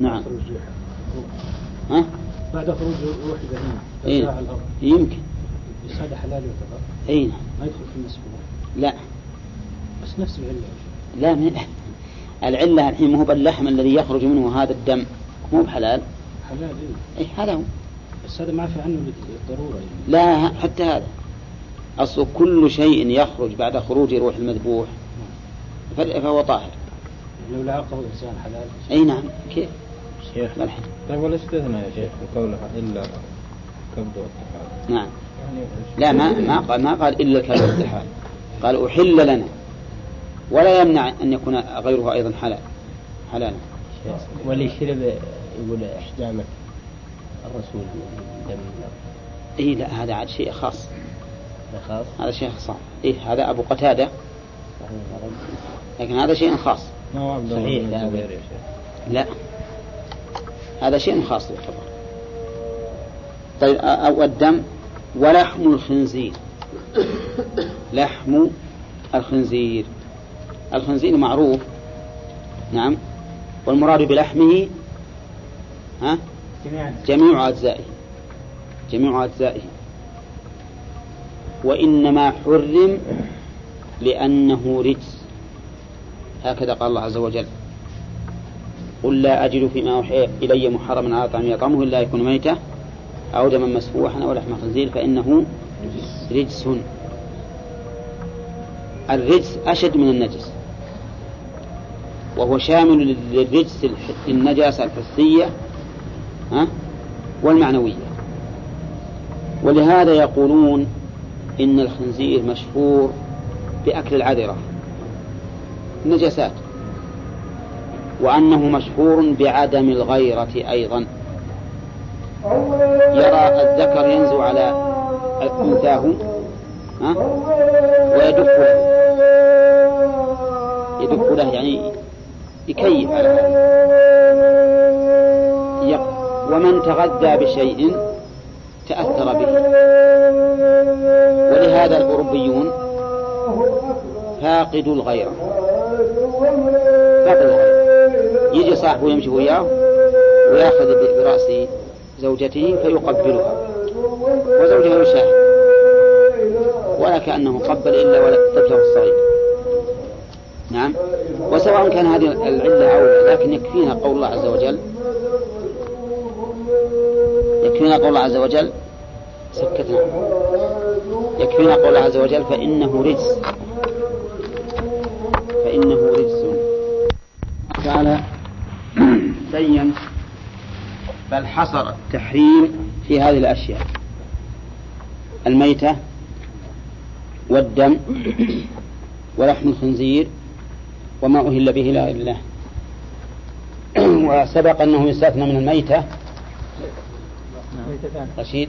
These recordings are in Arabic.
نعم. ها؟ بعد خروج روح البهيمة إيه. الأرض. يمكن. بس هذا حلال يعتبر اي نعم ما يدخل في المسفوح لا. بس نفس العلة. لا من العلة الحين مو باللحم الذي يخرج منه هذا الدم. مو بحلال. حلال إيه. اي هذا هو بس هذا ما في عنه بالضرورة يعني. لا حتى هذا. أصل كل شيء يخرج بعد خروج روح المذبوح. فهو طاهر. لو لعقه الإنسان حلال. إي نعم كيف؟ شيخ. الحين طيب والاستثناء يا شيخ في قولها إلا كبد والطحال. نعم. يعني لا ما ما قال ما قال إلا الكلب والطحال. قال أحل لنا. ولا يمنع أن يكون غيره أيضا حلال. حلالا واللي شرب يقول احجامة الرسول من دم. اي لا هذا عاد شيء خاص. خاص؟ هذا شيء خاص. اي هذا أبو قتادة. لكن هذا شيء خاص. ما هو عبد الله صحيح، لا. لا. هذا شيء خاص يعتبر طيب أو الدم ولحم الخنزير. لحم الخنزير. الخنزير معروف. نعم. والمراد بلحمه ها؟ جميع أجزائه. جميع أجزائه. وإنما حرم لأنه رجس. هكذا قال الله عز وجل. قل لا أجد فيما أوحي إلي محرما على طعام يطعمه إلا يكون ميتة أو دما مسفوحا أو لحم خنزير فإنه رجس. الرجس أشد من النجس وهو شامل للرجس النجاسة الحسية والمعنوية. ولهذا يقولون إن الخنزير مشهور بأكل العذرة النجاسات. وأنه مشهور بعدم الغيرة أيضا. يرى الذكر ينزو على أنثاه؟ ويدق له. يدق له يعني يكيف على هذا. ومن تغذى بشيء تأثر به. ولهذا الأوروبيون فاقدوا الغيرة. فاقد الغيرة. يجي صاحبه يمشي وياه وياخذ برأس زوجته فيقبلها. وزوجها يشاهد ولا كأنه قبل إلا ولد طفله الصغير نعم. وسواء كان هذه العلة أو لا لكن يكفينا قول الله عز وجل. يكفينا قول الله عز وجل. سكتنا. يكفينا قول الله عز وجل فإنه رجس. فإنه رجس. تعالى. بل حصر التحريم في هذه الأشياء. الميتة والدم ولحم الخنزير وما أهل به لا إله وسبق أنه يستثنى من الميتة. ميتتان رشيد.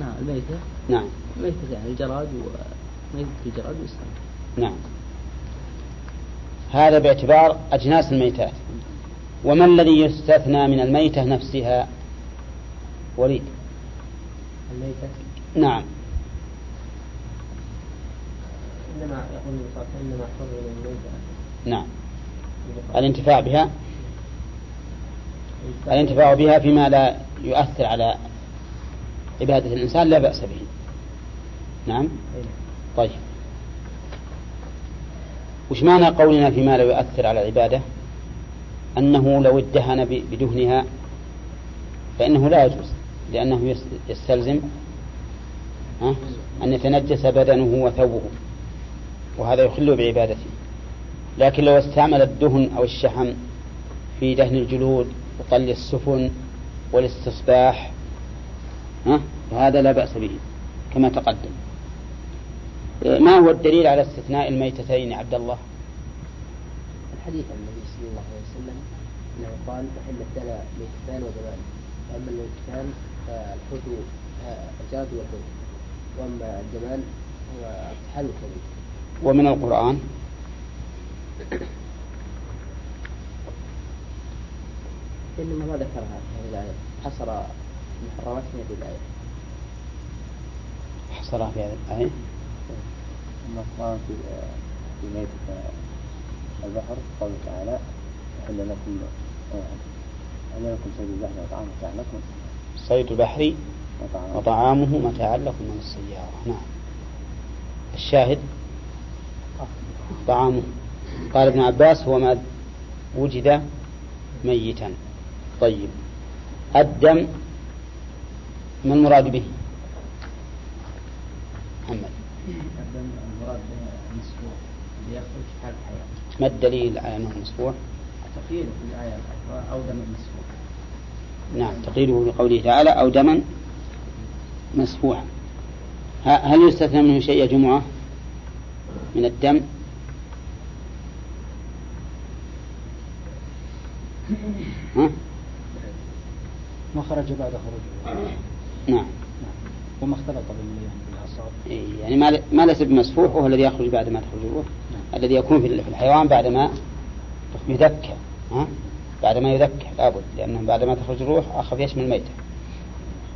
نعم الميتة. نعم. ميتتان الجراد وميتة الجراد والسمك. نعم. هذا باعتبار أجناس الميتات. وما الذي يستثنى من الميتة نفسها؟ وليد. الميتة؟ نعم. إنما يقول إنما حرم الميتة. نعم. الانتفاع بها؟ الانتفاع. بها فيما لا يؤثر على عبادة الإنسان لا بأس به. نعم. طيب. وش معنى قولنا فيما لا يؤثر على العبادة؟ أنه لو ادهن بدهنها فإنه لا يجوز لأنه يس- يستلزم؟ أن يتنجس بدنه وثوبه وهذا يخل بعبادته لكن لو استعمل الدهن أو الشحم في دهن الجلود وطل السفن والاستصباح؟ فهذا لا بأس به كما تقدم ما هو الدليل على استثناء الميتتين عبد الله الحديث النبي صلى الله عليه وسلم أنه قال أحل الدنا ميتتان ودمان وأما الميتتان فالحوت آه، الجراد والحوت. وأما الدمان هو الطحال والكبد ومن القرآن؟ إنما ما ذكرها هذه الآية. حصر المحرمات في هذه الآية. حصلها في هذه الآية؟ أما قال في في ميتة البحر قوله تعالى أحل لكم عليكم سيد البحر وطعام متاع لكم صيد البحر وطعام وطعامه متاعا لكم من السيارة. نعم. الشاهد طعامه. قال ابن عباس هو ما وجد ميتا. طيب. الدم ما المراد به؟ محمد. المراد مسفوح اللي يخرج حال الحياة. ما الدليل على أنه مسفوح تقييد في الآية أو دم مسفوح نعم تقييده بقوله تعالى أو دما مسفوحا هل يستثنى منه شيء يا جمعة؟ من الدم؟ ها؟ ما خرج بعد خروجه. نعم. وما اختلط بالمياه يعني ما ما ليس بمسفوح وهو الذي يخرج بعد ما تخرج الروح. الذي يكون في الحيوان بعد ما يذكى ها؟ بعد ما يذكى لابد لأنه بعد ما تخرج الروح أخف يشمل الميتة.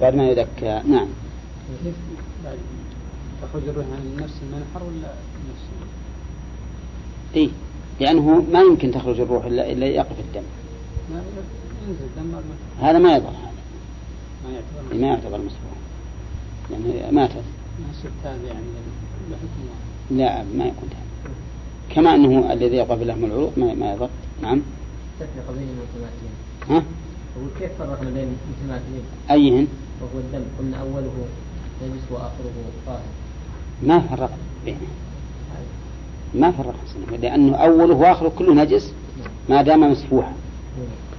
بعد ما يذكى نعم. كيف بعد تخرج الروح عن نفس المنحر ولا نفس؟ إيه لأنه ما يمكن تخرج الروح إلا إلا يقف الدم. هذا ما يظهر هذا ما يعتبر ما يعتبر مسفوح. لأنه ماتت. يعني. لا ما يكون هذا. كما أنه الذي يقع في لحم العروق ما, ما يضر. نعم. تفرق بين المتماثلين ها؟ وكيف فرقنا بين المتماثلين أيهن؟ وهو الدم قلنا أوله نجس وآخره طاهر ما فرق بينه. ما فرق لأنه أوله وآخره كله نجس ما دام مسفوحا.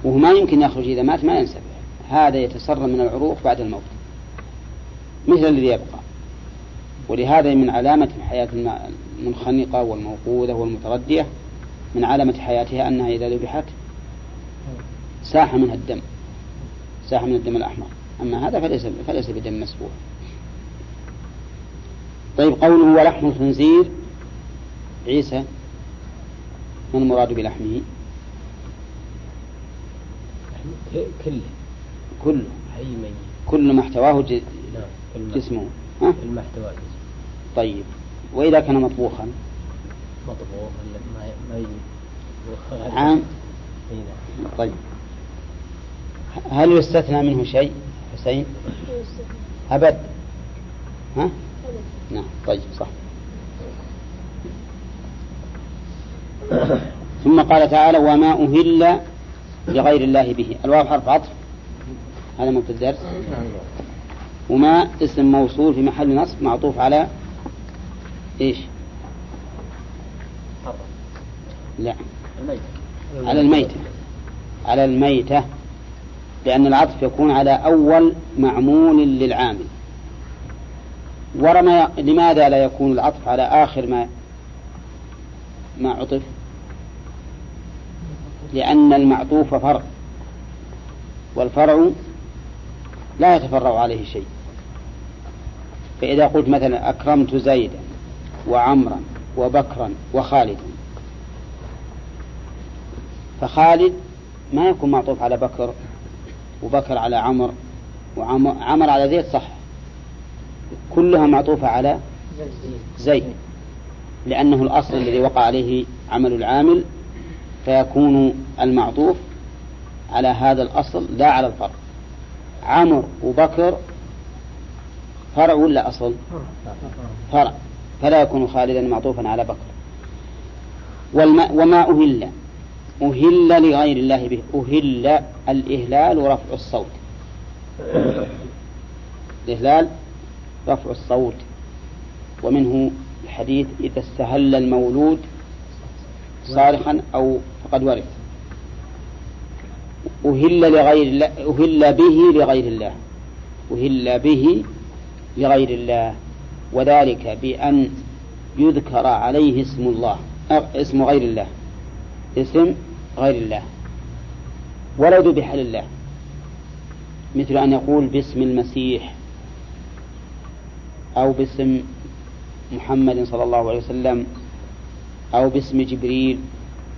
وهو ما يمكن يخرج إذا مات ما ينسفح. هذا يتسرب من العروق بعد الموت. مثل الذي يبقى. ولهذا من علامة الحياة الم- المنخنقة والموقوذة والمتردية من علامة حياتها أنها إذا ذبحت ساح منها الدم. ساح من الدم الأحمر. أما هذا فليس فليس بدم مسفوح طيب قوله ولحم الخنزير عيسى ما المراد بلحمه؟ كله. كله. حي ميت كل ما احتواه نعم جسمه. جسمه طيب. وإذا كان مطبوخا؟ مطبوخ ولا ما ما يجي. عام؟ نعم. طيب. هل يستثنى منه شيء حسين؟ أبد. ها؟ نعم طيب صح. ثم قال تعالى وما أهل لغير الله به. الواو حرف عطف. هذا من في الدرس وما اسم موصول في محل نصب معطوف على إيش؟ لا. الميت على الميتة. على الميتة. لأن العطف يكون على أول معمول للعامل. ورمى لماذا لا يكون العطف على آخر ما ما عطف؟ لأن المعطوف فرع. والفرع لا يتفرع عليه شيء. فإذا قلت مثلا أكرمت زيدا وعمرا وبكرا وخالدا فخالد ما يكون معطوف على بكر وبكر على عمر وعمر على زيد صح. كلها معطوفة على زيد لأنه الأصل الذي وقع عليه عمل العامل فيكون المعطوف على هذا الأصل لا على الفرع عمر وبكر فرع ولا أصل؟ فرع. فلا يكون خالدا معطوفا على بكر. وما أهل. أهل لغير الله به. أهل الإهلال ورفع الصوت. الإهلال رفع الصوت. ومنه الحديث إذا استهل المولود صارخا أو فقد ورث. أهل لغير الله أهل به لغير الله أهل به لغير الله وذلك بأن يذكر عليه اسم الله أه اسم غير الله اسم غير الله ولو ذبح لله مثل أن يقول باسم المسيح أو باسم محمد صلى الله عليه وسلم أو باسم جبريل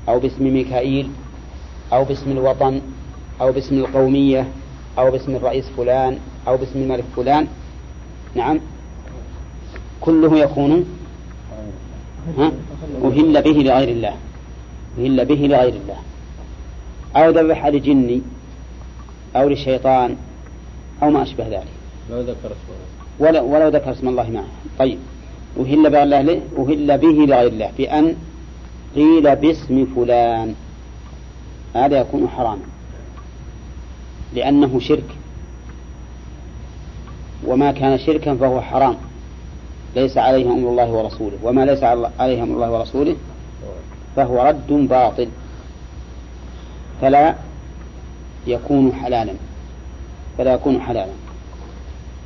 أو باسم ميكائيل أو باسم الوطن أو باسم القومية أو باسم الرئيس فلان أو باسم الملك فلان. نعم. كله يكون ها؟ أهل به لغير الله. أهل به لغير الله. أو ذبح لجني أو لشيطان أو ما أشبه ذلك. لو ذكر اسمه ولو, ولو ذكر اسم الله معه. طيب. أهل بالله له أهل به لغير الله. بأن قيل باسم فلان. هذا يكون حراما. لأنه شرك. وما كان شركا فهو حرام. ليس عليه أمر الله ورسوله. وما ليس عليه أمر الله ورسوله فهو رد باطل. فلا يكون حلالا. فلا يكون حلالا.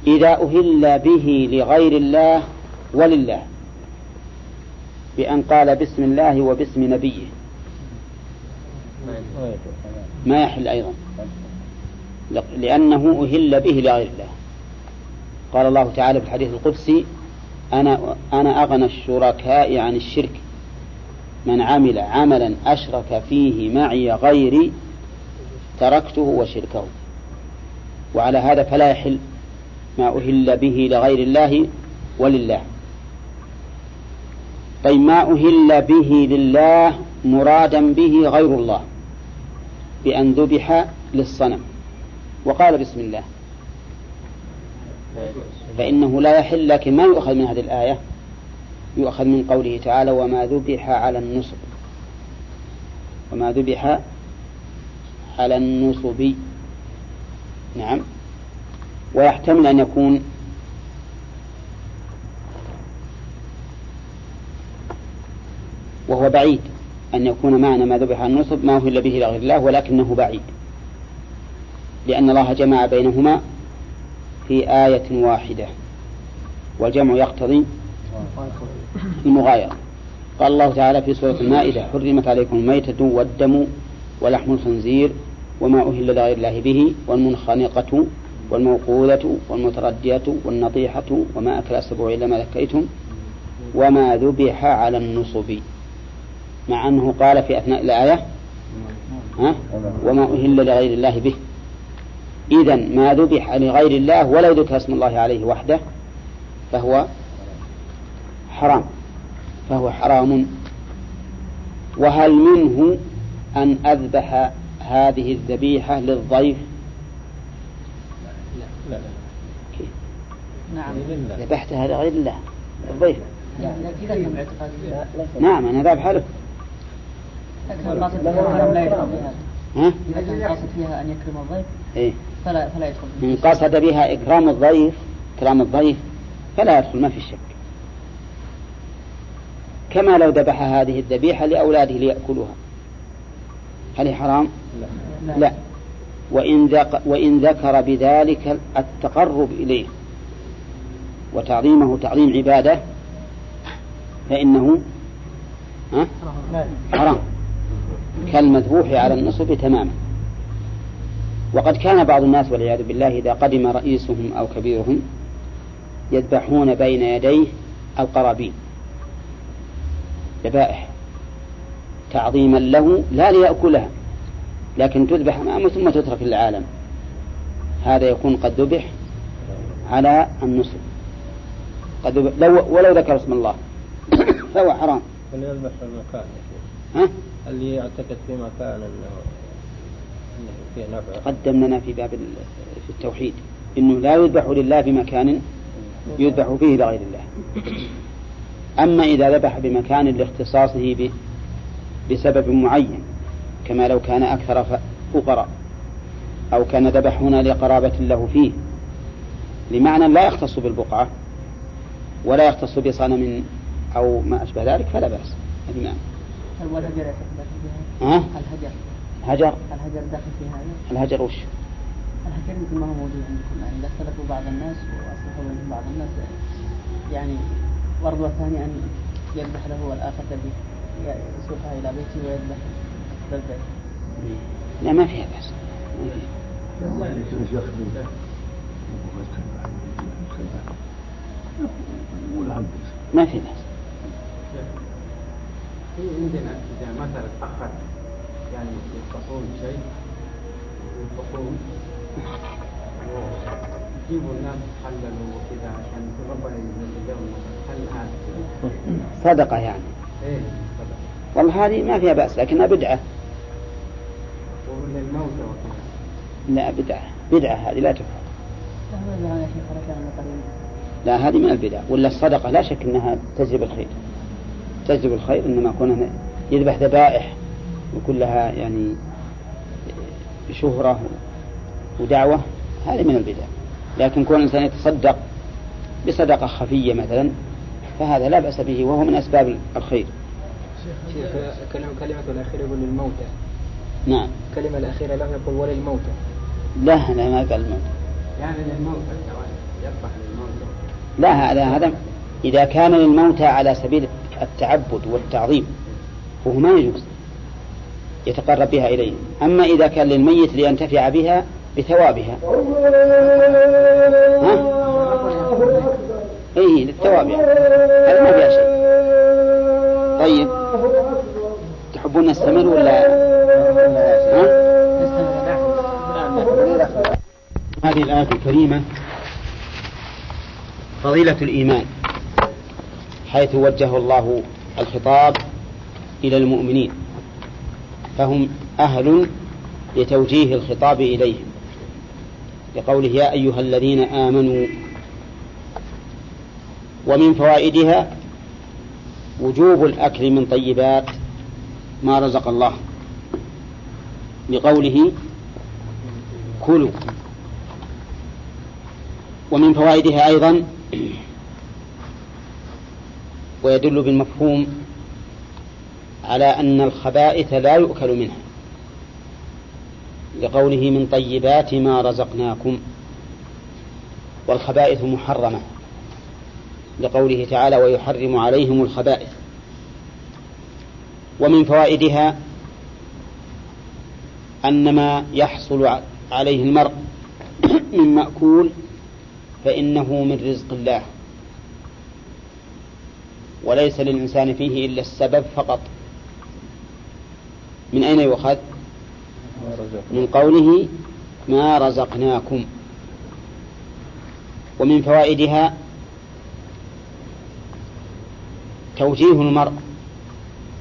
إذا أهل به لغير الله ولله. بأن قال بسم الله وباسم نبيه. ما يحل أيضا. لأنه أهل به لغير الله. قال الله تعالى في الحديث القدسي أنا أنا أغنى الشركاء عن الشرك من عمل عملا أشرك فيه معي غيري تركته وشركه. وعلى هذا فلا يحل ما أهل به لغير الله ولله. طيب ما أهل به لله مرادا به غير الله؟ بأن ذبح للصنم. وقال بسم الله. فإنه لا يحل لكن ما يؤخذ من هذه الآية؟ يؤخذ من قوله تعالى وما ذبح على النصب وما ذبح على النصب نعم. ويحتمل أن يكون وهو بعيد أن يكون معنى ما ذبح عن النصب ما أهل به لغير الله ولكنه بعيد. لأن الله جمع بينهما في آية واحدة والجمع يقتضي المغايرة. قال الله تعالى في سورة المائدة حرمت عليكم الميتة والدم ولحم الخنزير وما أهل لغير الله به والمنخنقة والموقوذة والمتردية والنطيحة وما أكل السبع إلا ما ذكيتم وما ذبح على النصب. مع أنه قال في أثناء الآية ها؟ وما أهل لغير الله به. إذا ما ذبح لغير الله ولو ذكر اسم الله عليه وحده فهو حرام. فهو حرام. وهل منه أن أذبح هذه الذبيحة للضيف؟ لا. لا. نعم ذبحتها لغير الله الضيف. نعم أنا ذابحها له. لكن القاصد فيها أن يكرم الضيف. إيه. فلا فلا يدخل. إن فيها قصد بها إكرام الضيف إكرام الضيف فلا يدخل ما في شك. كما لو ذبح هذه الذبيحة لأولاده ليأكلوها. هل هي حرام؟ لا. لا. وإن, ذك وإن ذكر بذلك التقرب إليه وتعظيمه تعظيم عبادة فإنه؟ حرام. كالمذبوح على النصب تماما. وقد كان بعض الناس والعياذ بالله إذا قدم رئيسهم أو كبيرهم يذبحون بين يديه القرابين. ذبائح. تعظيما له لا ليأكلها لكن تذبح أمامه ثم تترك للعالم. هذا يكون قد ذبح على النصب قد ذبح لو ولو ذكر اسم الله. فهو حرام. من يذبح في المكان ها؟ اللي يعتقد في مكان إنه قدم لنا في باب ال- في التوحيد. إنه لا يذبح لله بمكان يذبح فيه لغير الله. أما إذا ذبح بمكان لاختصاصه ب- بسبب معين كما لو كان أكثر فقراء أو كان ذبح هنا لقرابة له فيه لمعنى لا يختص بالبقعة ولا يختص بصنم أو ما أشبه ذلك فلا بأس. معنى. فيها ها؟ الهجر هجر الهجر داخل في هذا؟ الهجر وش؟ الهجر مثل ما هو موجود عندكم. يعني إذا اختلفوا بعض الناس وأصلحوا بينهم بعض الناس. يعني ورد الثاني أن يذبح له والآخر تبي يسوقها إلى بيته ويذبح للبيت لا ما فيها بأس. ما في بأس. في عندنا إذا مثلا تأخر يعني يفقهون شيء يفقهون ويجيبوا الناس حللوا وكذا عشان ربنا يجزيهم. هل هذا؟ صدقة يعني. إيه صدق. والله هذه ما فيها بأس لكنها بدعة. وكذا. لا بدعة. بدعة هذه لا تفعل لا هذه من البدع ولا الصدقة لا شك أنها تجلب الخير. تجلب الخير إنما كون يذبح ذبائح. وكلها يعني شهرة ودعوة هذه من البدع. لكن كون الإنسان يتصدق بصدقة خفية مثلا فهذا لا بأس به وهو من أسباب الخير. شيخ كلمة كلمة الأخيرة يقول للموتى. نعم. الكلمة الأخيرة له يقول وللموتى لا لا ما قال الموت يعني للموت يذبح للموت لا هذا هذا إذا كان للموتى على سبيل التعبد والتعظيم فهو ما يجوز. يتقرب بها إليه. أما إذا كان للميت لينتفع بها بثوابها. ها؟ إيه للثواب يعني. هذا ما فيها شيء. طيب. تحبون نستمر ولا؟ ها؟ هذه الآية الكريمة فضيلة الإيمان حيث وجه الله الخطاب إلى المؤمنين. فهم أهل لتوجيه الخطاب إليهم. لقوله يا أيها الذين آمنوا ومن فوائدها وجوب الأكل من طيبات ما رزق الله. لقوله كلوا. ومن فوائدها أيضا ويدل بالمفهوم على أن الخبائث لا يؤكل منها. لقوله من طيبات ما رزقناكم والخبائث محرمة. لقوله تعالى ويحرم عليهم الخبائث ومن فوائدها أن ما يحصل عليه المرء من مأكول فإنه من رزق الله. وليس للإنسان فيه إلا السبب فقط. من أين يؤخذ؟ من قوله ما رزقناكم. ومن فوائدها توجيه المرء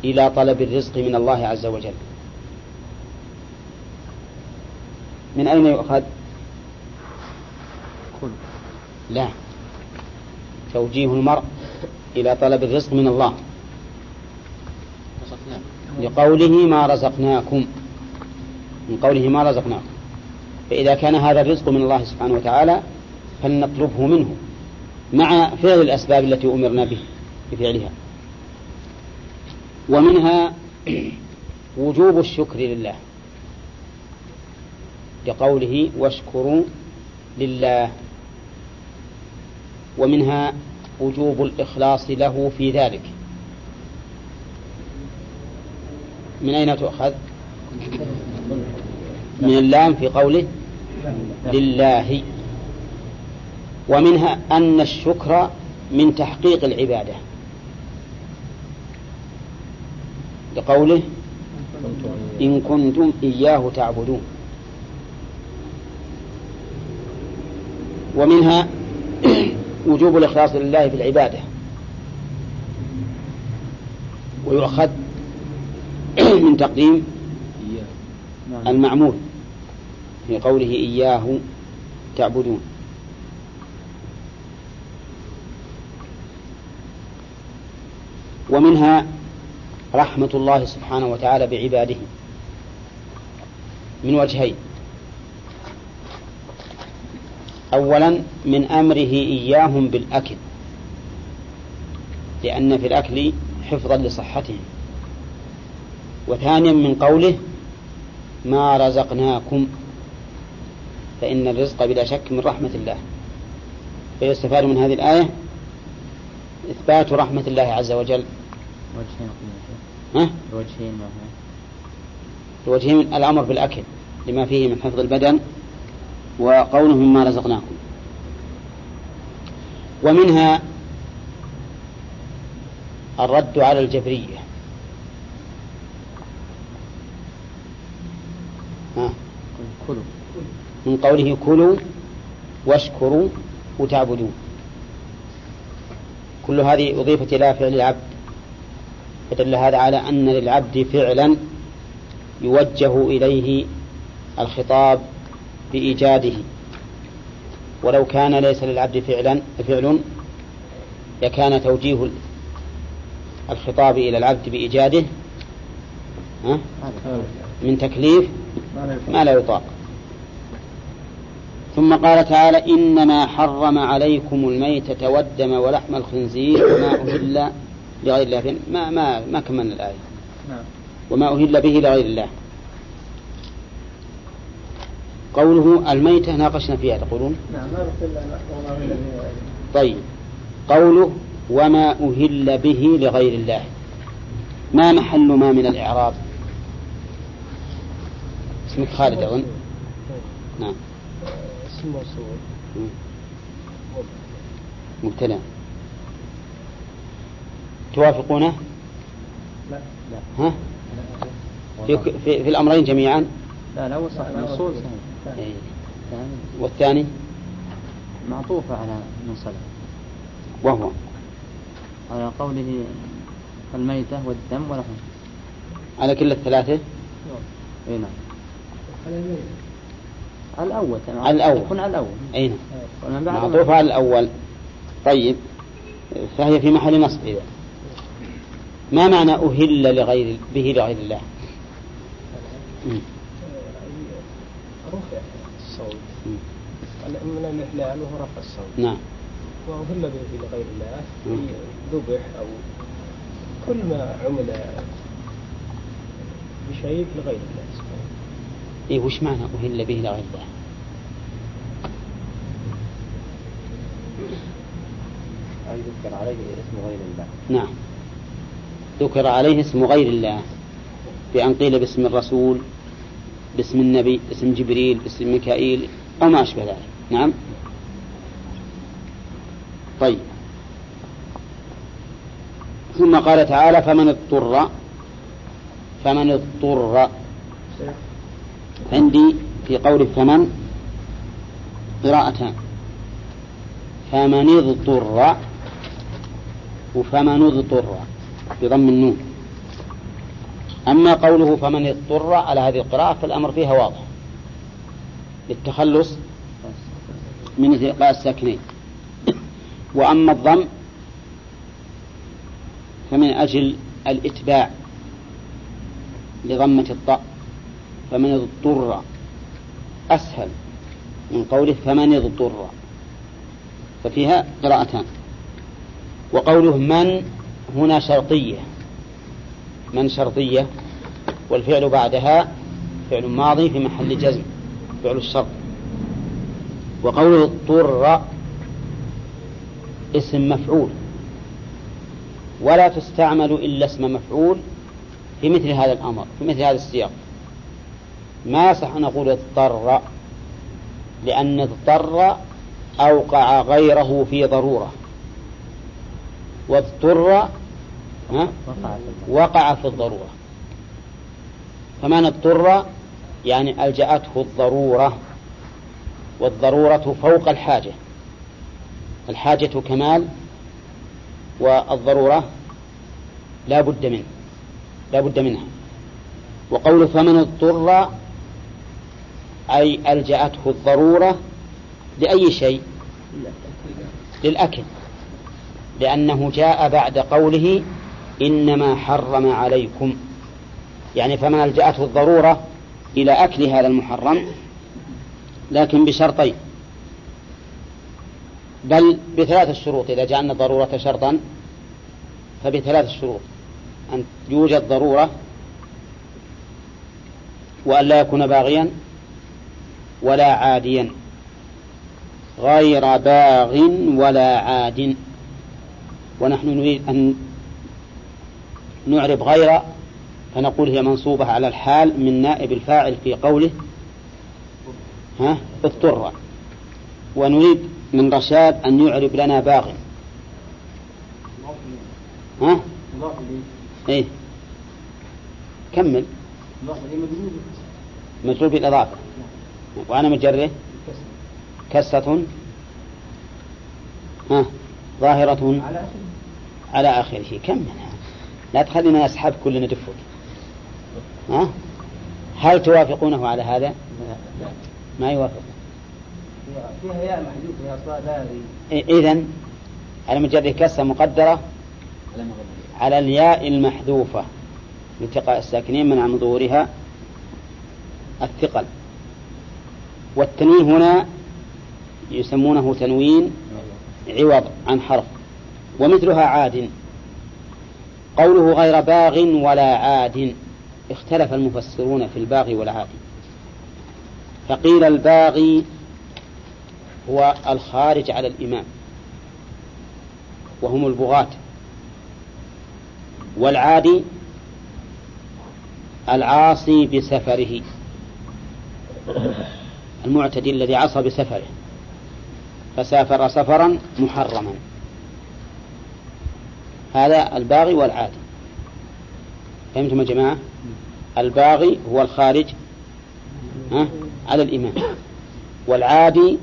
إلى طلب الرزق من الله عز وجل. من أين يؤخذ؟ لا. توجيه المرء إلى طلب الرزق من الله. لقوله ما رزقناكم. من قوله ما رزقناكم. فإذا كان هذا الرزق من الله سبحانه وتعالى فلنطلبه منه مع فعل الأسباب التي أمرنا به بفعلها. ومنها وجوب الشكر لله. لقوله واشكروا لله. ومنها وجوب الإخلاص له في ذلك. من أين تؤخذ؟ من اللام في قوله لله. ومنها أن الشكر من تحقيق العبادة. لقوله إن كنتم إياه تعبدون. ومنها وجوب الإخلاص لله في العبادة. ويؤخذ من تقديم المعمول في قوله إياه تعبدون. ومنها رحمة الله سبحانه وتعالى بعباده. من وجهين. أولا من أمره إياهم بالأكل. لأن في الأكل حفظا لصحتهم. وثانيا من قوله ما رزقناكم فإن الرزق بلا شك من رحمة الله. فيستفاد من هذه الآية إثبات رحمة الله عز وجل. وجهين؟ وجهين الأمر بالأكل لما فيه من حفظ البدن وقوله مما رزقناكم. ومنها الرد على الجبرية. كلوا. من قوله كلوا واشكروا وتعبدون كل هذه أضيفت إلى فعل العبد. فدل هذا على أن للعبد فعلا يوجه إليه الخطاب بإيجاده. ولو كان ليس للعبد فعلا فعل لكان توجيه الخطاب إلى العبد بإيجاده؟ من تكليف ما لا يطاق. ثم قال تعالى إنما حرم عليكم الميتة والدم ولحم الخنزير وما أهل لغير الله. ما ما ما كملنا الآية. نعم. وما أهل به لغير الله. قوله الميتة ناقشنا فيها تقولون؟ نعم. طيب. قوله وما أهل به لغير الله. ما محل ما من الإعراب؟ اسمك خالد أظن. نعم. اسم موصول مم. مبتدأ. توافقونه؟ لا ها؟ في, في, في الأمرين جميعا؟ لا الأول صح الوصول صحيح إيه. الثاني والثاني؟ معطوفة على من صلى وهو. على قوله الميتة والدم ولحم على كل الثلاثة؟ اي نعم. على الأول كان على الأول. يكون على الأول. أين ومن بعد معطوف على الأول. طيب. فهي في محل نصب إذا. ما معنى أهل لغير به لغير الله. رفع الصوت مم. من الإحلال وهو رفع الصوت. نعم. وأهل به لغير الله. ذبح أو كل ما عمل بشيء لغير الله. إيه وش معنى أهل به لغير الله أن يذكر عليه اسم غير الله؟ نعم. ذكر عليه اسم غير الله بأن قيل باسم الرسول باسم النبي باسم جبريل باسم ميكائيل أو ما أشبه ذلك. نعم. طيب. ثم قال تعالى فمن اضطر فمن اضطر. عندي في قول فمن قراءتان. فمن اضطر وفمن اضطر بضم النون. أما قوله فمن اضطر على هذه القراءة فالأمر فيها واضح. للتخلص من التقاء الساكنين. وأما الضم فمن أجل الإتباع لضمة الطاء. فمن اضطر أسهل من قوله فمن اضطر ففيها قراءتان. وقوله من هنا شرطية من شرطية والفعل بعدها فعل ماضي في محل جزم فعل الشرط. وقوله اضطر اسم مفعول ولا تستعمل إلا اسم مفعول في مثل هذا الأمر في مثل هذا السياق. ما يصح أن نقول اضطر لأن اضطر أوقع غيره في ضرورة. واضطر؟ وقع في الضرورة. فمن اضطر يعني ألجأته الضرورة والضرورة فوق الحاجة. الحاجة كمال والضرورة لا بد منه لا بد منها. وقول فمن اضطر أي ألجأته الضرورة لأي شيء؟ للأكل. لأنه جاء بعد قوله إنما حرم عليكم. يعني فمن ألجأته الضرورة إلى أكل هذا المحرم لكن بشرطين. بل بثلاث شروط إذا جعلنا الضرورة شرطا فبثلاث شروط أن يوجد ضرورة وأن لا يكون باغيا ولا عاديا. غير باغ ولا عاد. ونحن نريد أن نعرب غير فنقول هي منصوبة على الحال من نائب الفاعل في قوله ها اضطر. ونريد من رشاد أن يعرب لنا باغ. ها؟ إيه. كمل. مجرور بالإضافة. وأنا مجره كسة. ها. ظاهرة. على آخره. كمل لا تخلينا أصحاب كلنا دفوت ها. هل توافقونه على هذا؟ ما يوافق. فيها ياء محذوفة أصلها باغي إذا على مجرد كسر مقدرة على الياء المحذوفة لالتقاء الساكنين من عن ظهورها الثقل. والتنوين هنا يسمونه تنوين عوض عن حرف ومثلها عاد. قوله غير باغ ولا عاد اختلف المفسرون في الباغي والعادي فقيل الباغي هو الخارج على الإمام وهم البغاة. والعادي العاصي بسفره. المعتدي الذي عصى بسفره فسافر سفرا محرما. هذا الباغي والعادي. فهمتم يا جماعة؟ الباغي هو الخارج ها على الإمام والعادي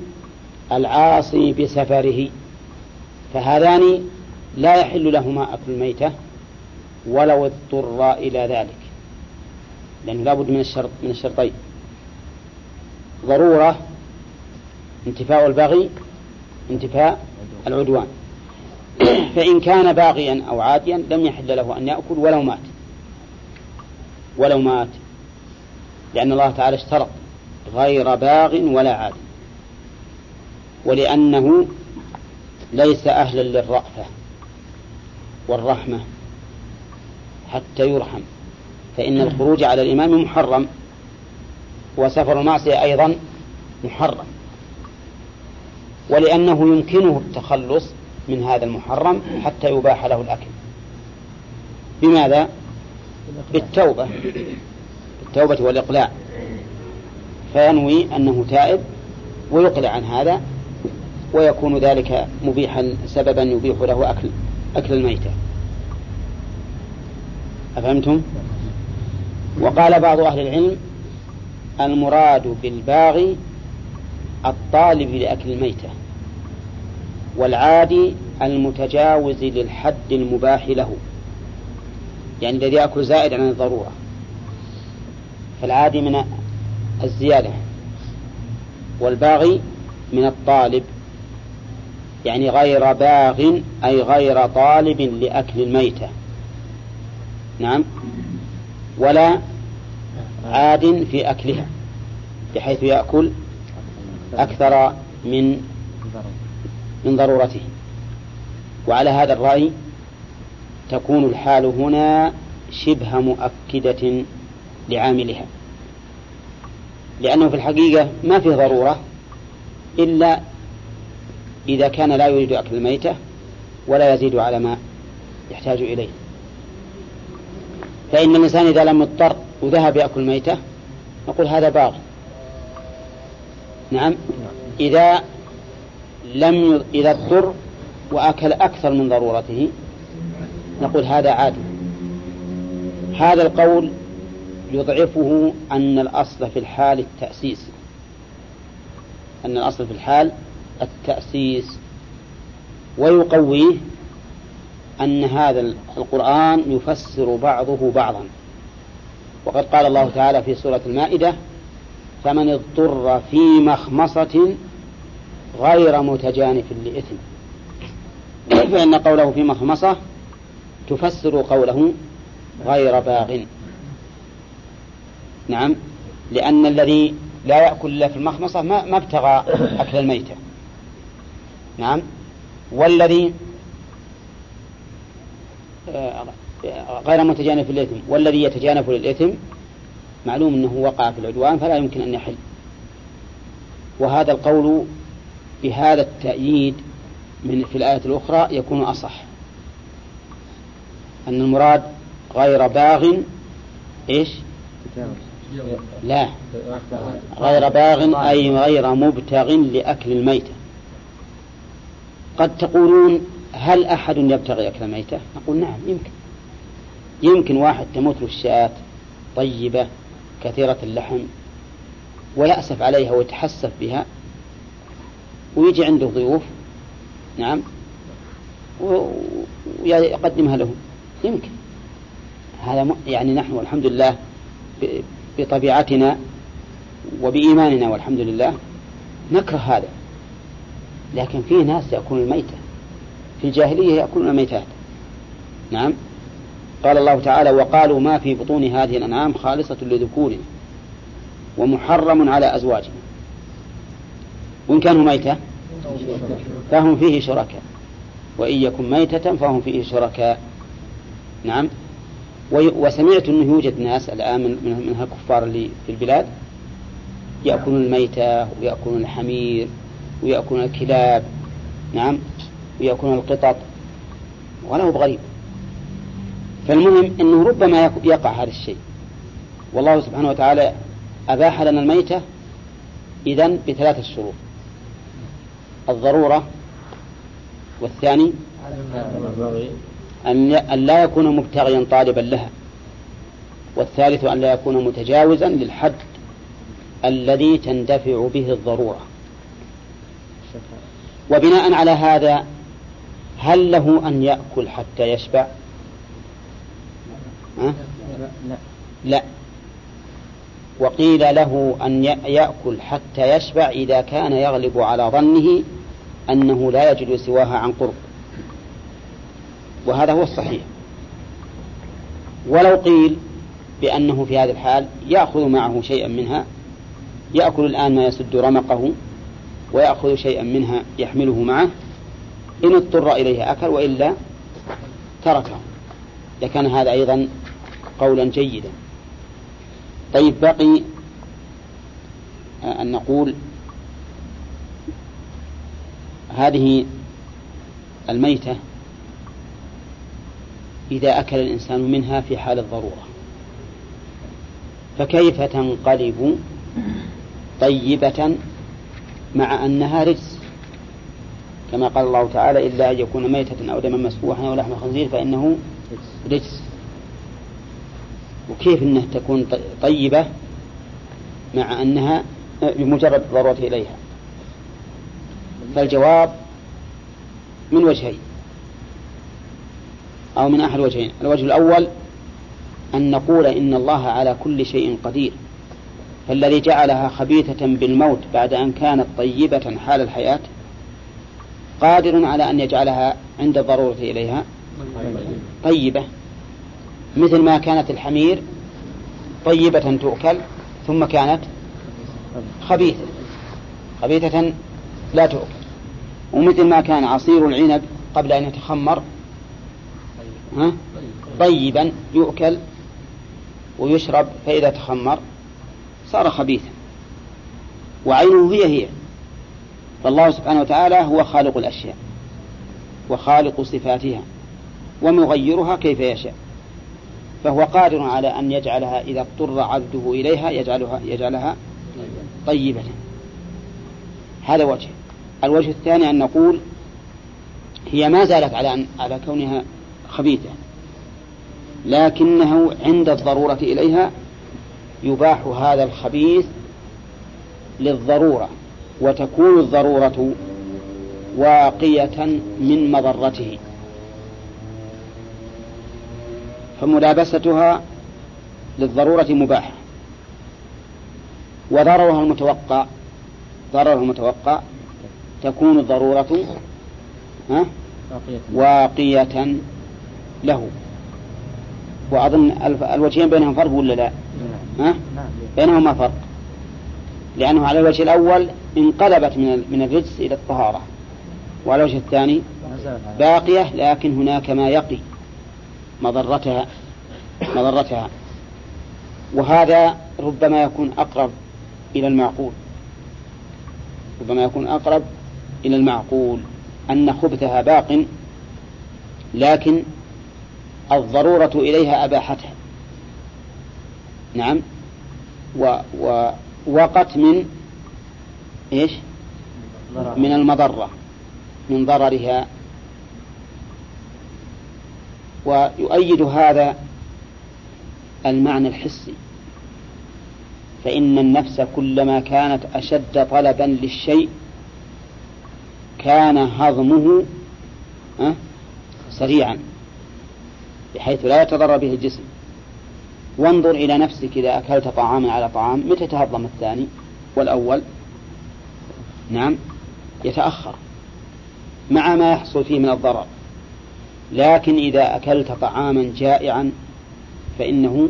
العاصي بسفره. فهذان لا يحل لهما أكل الميتة ولو اضطر إلى ذلك لأنه لابد من الشرط من الشرطين. ضرورة انتفاء البغي انتفاء العدوان. فإن كان باغيا أو عاديا لم يحل له أن يأكل ولو مات. ولو مات. لأن الله تعالى اشترط غير باغ ولا عاد. ولأنه ليس أهلا للرأفة والرحمة حتى يرحم. فإن الخروج على الإمام محرم. وسفر المعصية أيضا محرم. ولأنه يمكنه التخلص من هذا المحرم حتى يباح له الأكل. بماذا؟ بالتوبة. بالتوبة والإقلاع. فينوي أنه تائب ويقلع عن هذا ويكون ذلك مبيحا سببا يبيح له أكل أكل الميتة. أفهمتم؟ وقال بعض أهل العلم المراد بالباغي الطالب لأكل الميتة والعادي المتجاوز للحد المباح له يعني الذي يأكل زائد عن الضرورة. فالعادي من الزيادة والباغي من الطالب يعني غير باغ أي غير طالب لأكل الميتة. نعم. ولا عاد في أكلها بحيث يأكل أكثر من من ضرورته. وعلى هذا الرأي تكون الحال هنا شبه مؤكدة لعاملها لأنه في الحقيقة ما في ضرورة إلا إذا كان لا يريد أكل الميتة ولا يزيد على ما يحتاج إليه. فإن الإنسان إذا لم يضطر وذهب يأكل الميتة نقول هذا باغ. نعم. إذا لم. إذا اضطر وأكل أكثر من ضرورته نقول هذا عادي. هذا القول يضعفه أن الأصل في الحال التأسيس. أن الأصل في الحال التأسيس. ويقويه أن هذا القرآن يفسر بعضه بعضا. وقد قال الله تعالى في سورة المائدة فمن اضطر في مخمصة غير متجانف لإثم. فإن قوله في مخمصة تفسر قوله غير باغ؟ نعم لأن الذي لا يأكل إلا في المخمصة ما, ما ابتغى أكل الميتة. نعم والذي آه، غير متجانف للإثم والذي يتجانف للإثم معلوم أنه وقع في العدوان فلا يمكن أن يحل. وهذا القول بهذا التأييد من في الآية الأخرى يكون أصح. أن المراد غير باغ إيش؟ لا. غير باغ أي غير مبتغ لأكل الميتة. قد تقولون هل أحد يبتغي أكل الميتة؟ نقول نعم يمكن. يمكن واحد تموت له الشاة طيبة كثيرة اللحم ويأسف عليها ويتحسف بها ويجي عنده ضيوف نعم ويقدمها لهم. يمكن. هذا يعني نحن الحمد لله بطبيعتنا وبإيماننا والحمد لله نكره هذا. لكن في ناس يأكلون الميتة في الجاهلية يأكلون الميتات. نعم. قال الله تعالى وقالوا ما في بطون هذه الأنعام خالصة لذكورنا ومحرم على أزواجنا. وإن كانوا ميتة فهم فيه شركاء. وإن يكن ميتة فهم فيه شركاء. نعم. وسمعت أنه يوجد ناس الآن من, من الكفار اللي في البلاد يأكلون الميتة ويأكلون الحمير ويأكلون الكلاب. نعم. ويأكلون القطط. ولا هو بغريب. فالمهم أنه ربما يقع هذا الشيء. والله سبحانه وتعالى أباح لنا الميتة إذن بثلاثة شروط. الضرورة والثاني أن لا يكون مبتغيا طالبا لها. والثالث أن لا يكون متجاوزا للحد الذي تندفع به الضرورة. وبناء على هذا هل له أن يأكل حتى يشبع؟ لا. وقيل له أن يأكل حتى يشبع إذا كان يغلب على ظنه أنه لا يجد سواها عن قرب. وهذا هو الصحيح. ولو قيل بأنه في هذا الحال يأخذ معه شيئا منها يأكل الآن ما يسد رمقه ويأخذ شيئا منها يحمله معه إن اضطر إليه أكل وإلا تركه. لكان هذا أيضا قولا جيدا. طيب بقي أن نقول هذه الميتة إذا أكل الإنسان منها في حال الضرورة. فكيف تنقلب طيبة مع أنها رجس؟ كما قال الله تعالى إلا أن يكون ميتة أو دما مسفوحا أو لحم خنزير فإنه رجس. وكيف أنها تكون طيبة مع أنها بمجرد الضرورة إليها. فالجواب من وجهين أو من أحد وجهين. الوجه الأول أن نقول إن الله على كل شيء قدير فالذي جعلها خبيثة بالموت بعد أن كانت طيبة حال الحياة قادر على أن يجعلها عند الضرورة إليها. طيبة. مثل ما كانت الحمير طيبة تؤكل ثم كانت خبيثة. خبيثة لا تؤكل. ومثل ما كان عصير العنب قبل أن يتخمر ها؟ طيبا يؤكل ويشرب فإذا تخمر صار خبيثا. وعينه هي هي. فالله سبحانه وتعالى هو خالق الأشياء وخالق صفاتها ومغيرها كيف يشاء. فهو قادر على أن يجعلها إذا اضطر عبده إليها يجعلها يجعلها طيبة. هذا وجه. الوجه الثاني أن نقول هي ما زالت على أن على كونها خبيثة. لكنه عند الضرورة إليها يباح هذا الخبيث للضرورة وتكون الضرورة واقية من مضرته. فملابستها للضرورة مباحة. وضررها المتوقع ضررها المتوقع تكون الضرورة واقية له. وأظن الوجهين بينهم فرق ولا لا؟ ها؟ بينهما فرق. لأنه على الوجه الأول انقلبت من من الرجس إلى الطهارة. وعلى الوجه الثاني باقية لكن هناك ما يقي. مضرتها مضرتها. وهذا ربما يكون أقرب إلى المعقول. ربما يكون أقرب إلى المعقول. أن خبثها باق لكن الضرورة إليها أباحتها. نعم. و ووقت من إيش؟ من المضرة. من ضررها. ويؤيد هذا المعنى الحسي. فإن النفس كلما كانت أشد طلبا للشيء كان هضمه سريعا بحيث لا يتضرر به الجسم. وانظر إلى نفسك إذا أكلت طعاما على طعام متى يتهضم الثاني والأول؟ نعم يتأخر مع ما يحصل فيه من الضرر. لكن إذا أكلت طعاما جائعا فإنه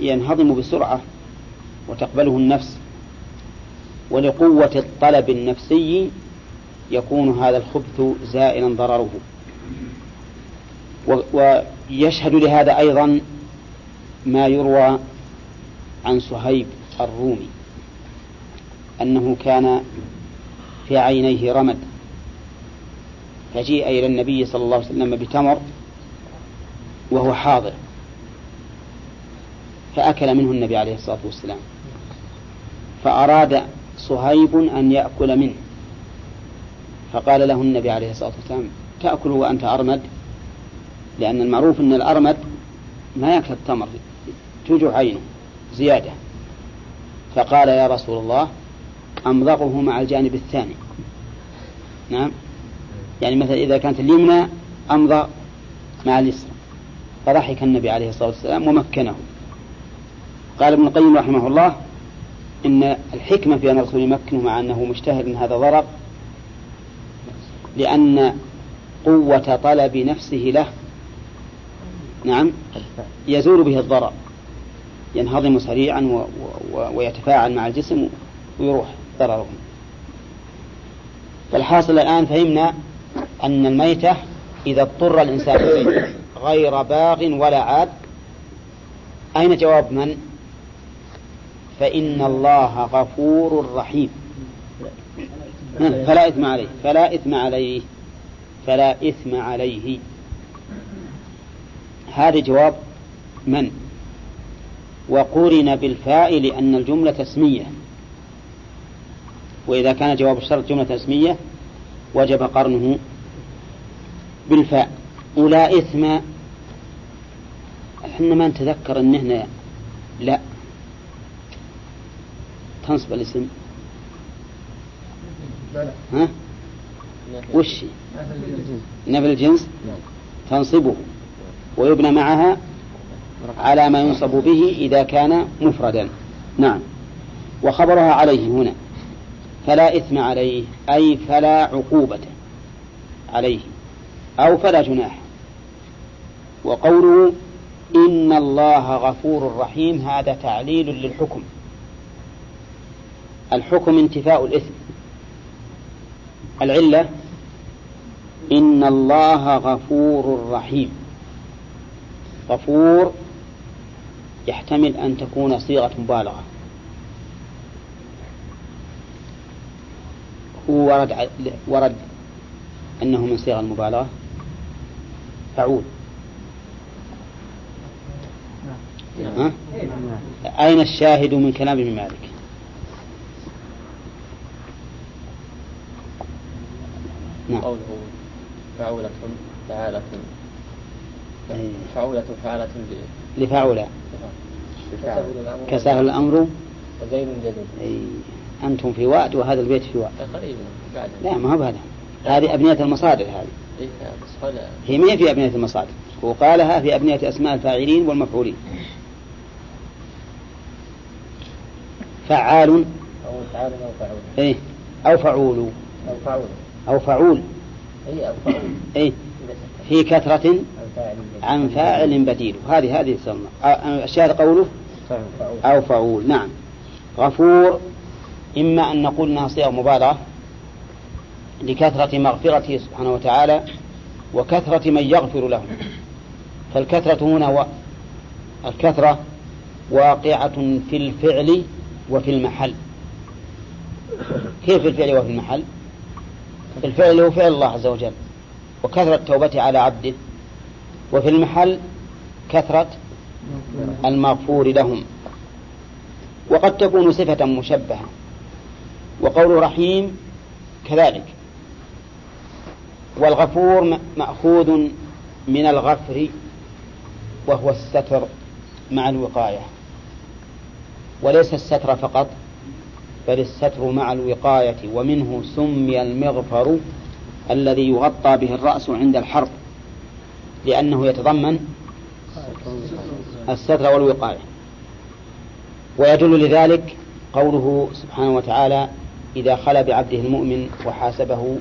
ينهضم بسرعة وتقبله النفس ولقوة الطلب النفسي يكون هذا الخبث زائلا ضرره. ويشهد لهذا أيضا ما يروى عن صهيب الرومي أنه كان في عينيه رمد. فجيء إلى النبي صلى الله عليه وسلم بتمر وهو حاضر فأكل منه النبي عليه الصلاة والسلام. فأراد صهيب أن يأكل منه. فقال له النبي عليه الصلاة والسلام تأكل وأنت أرمد؟ لأن المعروف أن الأرمد ما يأكل التمر توجع عينه زيادة. فقال يا رسول الله أمضغه مع الجانب الثاني. نعم. يعني مثلا إذا كانت اليمنى أمضى مع اليسرى فضحك النبي عليه الصلاة والسلام ومكنه. قال ابن القيم رحمه الله إن الحكمة في أن الرسول يمكنه مع أنه مشتهر من هذا ضرر لأن قوة طلب نفسه له نعم يزول به الضرر ينهضم سريعا و و ويتفاعل مع الجسم ويروح ضرره. فالحاصل الآن فهمنا أن الميتة إذا اضطر الإنسان غير باغ ولا عاد أين جواب من؟ فإن الله غفور رحيم. فلا إثم عليه فلا إثم عليه فلا إثم عليه. هذا جواب من؟ وقرن بالفاء لأن الجملة اسمية وإذا كان جواب الشرط جملة اسمية وجب قرنه بالفاء. ولا إثم. إحنا ما نتذكر إن هنا لا. تنصب الاسم. ها؟ وش؟ نفي الجنس؟ تنصبه. ويبنى معها على ما ينصب به إذا كان مفردا. نعم. وخبرها عليه هنا. فلا إثم عليه. أي فلا عقوبة عليه. أو فلا جناح. وقوله إن الله غفور رحيم هذا تعليل للحكم. الحكم انتفاء الإثم. العلة إن الله غفور رحيم. غفور يحتمل أن تكون صيغة مبالغة. هو ورد ورد أنه من صيغ المبالغة. فعول ها؟ أين الشاهد من كلام ابن مالك؟ نعم. قوله فعولة فعالة. فعولة فعالة لفعولة. كساه الأمر؟ وزين جديد. أي. أنتم في واد وهذا البيت في واد. قريب لا ما هو بهذا. هذه أبنية المصادر هذه. إيه هي ما في أبنية المصادر؟ وقالها في أبنية أسماء الفاعلين والمفعولين. فعال. أو فعال أو فعول. إيه. أو فعول. أو فعول. أو فعول. أي أو فعول. إيه. في كثرة عن فاعل بديل. هذه هذه تسمى الشاهد قوله؟ أو فعول. نعم. غفور. إما أن نقول أنها صيغة مبالغة. لكثرة مغفرته سبحانه وتعالى وكثرة من يغفر له. فالكثرة هنا و... الكثرة واقعة في الفعل وفي المحل. كيف الفعل وفي المحل؟ الفعل هو فعل الله عز وجل وكثرة توبته على عبده. وفي المحل كثرة المغفور لهم. وقد تكون صفة مشبهة وقول رحيم كذلك. والغفور مأخوذ من الغفر وهو الستر مع الوقاية. وليس الستر فقط بل الستر مع الوقاية ومنه سمي المغفر الذي يغطى به الرأس عند الحرب لأنه يتضمن الستر والوقاية. ويدل لذلك قوله سبحانه وتعالى إذا خلا بعبده المؤمن وحاسبه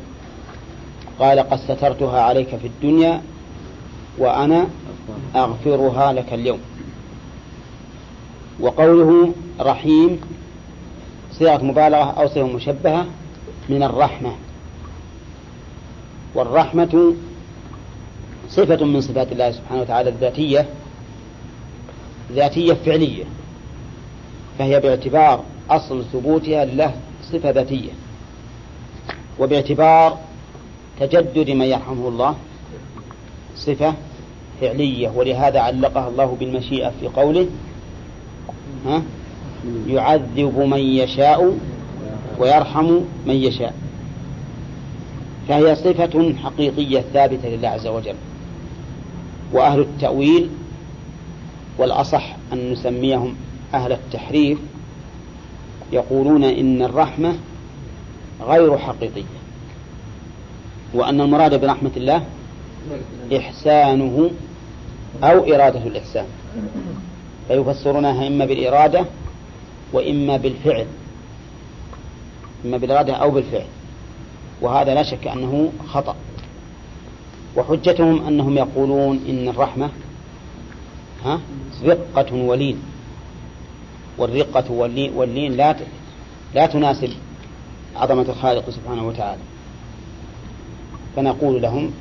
قال قد سترتها عليك في الدنيا وأنا أغفرها لك اليوم. وقوله رحيم صيغة مبالغة أو صيغة مشبهة من الرحمة. والرحمة صفة من صفات الله سبحانه وتعالى الذاتية ذاتية فعلية فهي باعتبار أصل ثبوتها لله صفة ذاتية. وباعتبار تجدد من يرحمه الله صفة فعلية ولهذا علقها الله بالمشيئة في قوله ها؟ يعذب من يشاء ويرحم من يشاء. فهي صفة حقيقية ثابتة لله عز وجل. وأهل التأويل والأصح أن نسميهم أهل التحريف يقولون إن الرحمة غير حقيقية. وأن المراد برحمة الله إحسانه أو إرادة الإحسان. فيفسرونها إما بالإرادة وإما بالفعل إما بالإرادة أو بالفعل. وهذا لا شك أنه خطأ. وحجتهم أنهم يقولون إن الرحمة ها رقة ولين. والرقة واللين, لا لا تناسب عظمة الخالق سبحانه وتعالى. فنقول لهم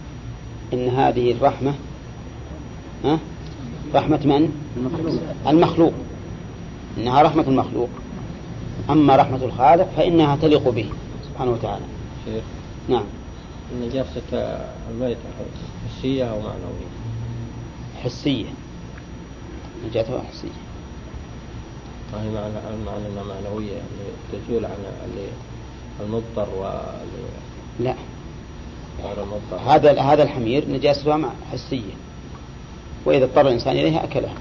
إن هذه الرحمة ها؟ رحمة من؟ المخلوق. إنها رحمة المخلوق. أما رحمة الخالق فإنها تليق به سبحانه وتعالى. شيخ نعم. نجاسة الميتة حسية أو معنوية؟ حسية. نجاتها حسية. ما هي معنى معنى إنها معنوية يعني تزول عن المضطر واللي لا. هذا هذا الحمير نجاسته مع- حسية. وإذا اضطر الإنسان إليها أكلها.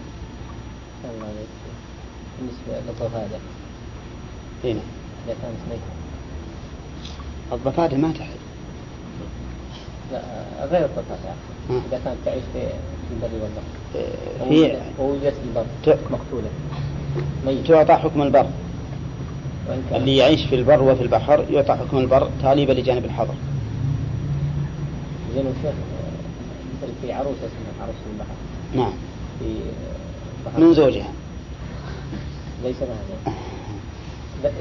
بالنسبة للضفادع هنا إذا كانت ميتة الضفادع ما تحل. لا غير الضفادع ها. إذا كانت تعيش في البر والبحر آه، في ووجدت في البر ت- مقتولة. ميت. تعطى حكم البر. اللي يعيش في البر وفي البحر يعطى حكم البر تاليبا لجانب الحظر زين الشيخ مثل في عروسة اسمها عروسة البحر. نعم. في بحر. من زوجها؟ ليس لها زوج.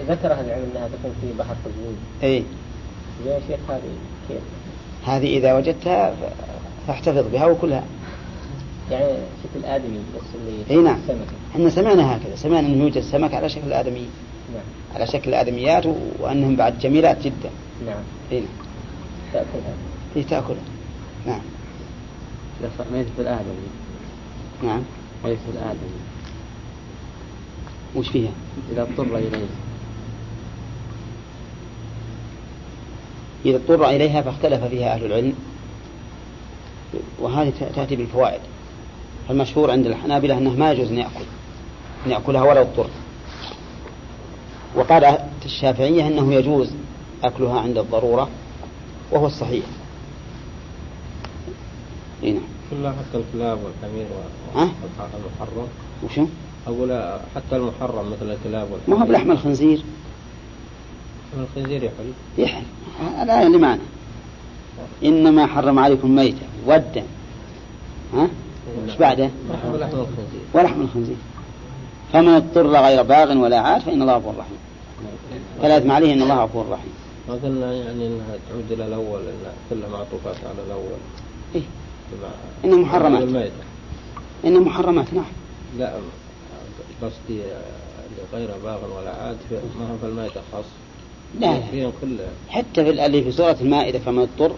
ذكر أهل العلم أنها تكون في بحر قزوين. زين يا شيخ هذه كيف؟ هذه إذا وجدتها فاحتفظ بها وكلها. يعني شكل آدمي بس اللي إي نعم. إحنا سمعنا هكذا. سمعنا انه يوجد سمك على شكل الادمي نعم. على شكل الادميات و- وأنهم بعد جميلات جدا. نعم. إي. نعم تأكلها تاكلها نعم. ميتة الآدمي نعم. ميتة الآدمي وش فيها؟ إذا اضطر إليه. إذا اضطر إليها فاختلف فيها أهل العلم. وهذه تأتي بالفوائد. فالمشهور عند الحنابلة أنه ما يجوز أن يأكل. أن يأكلها ولو اضطر وقال الشافعية أنه يجوز أكلها عند الضرورة وهو الصحيح. اي نعم. كلها حتى الكلاب والحمير؟ والمحرم وشو؟ أقول حتى المحرم مثل الكلاب ما والحمير هو بلحم الخنزير؟ الخنزير يحل. يحل اللي معنا إنما حرم عليكم ميتة والدم ها؟ إيش بعده؟ لحم لحم الخنزير. ولحم الخنزير. فمن اضطر غير باغ ولا عاد فإن الله غفور رحيم. فلا إثم عليه إن الله غفور رحيم. ما قلنا يعني إنها تعود إلى الأول ان كلها معطوفات على الأول. إيه؟ إنها محرمات. الميتة. إن محرمات نعم. لا قصدي غير باغ ولا عاد في- ما هو في الميتة خاص. لا لا. حتى في اللي في سورة المائدة فمن اضطر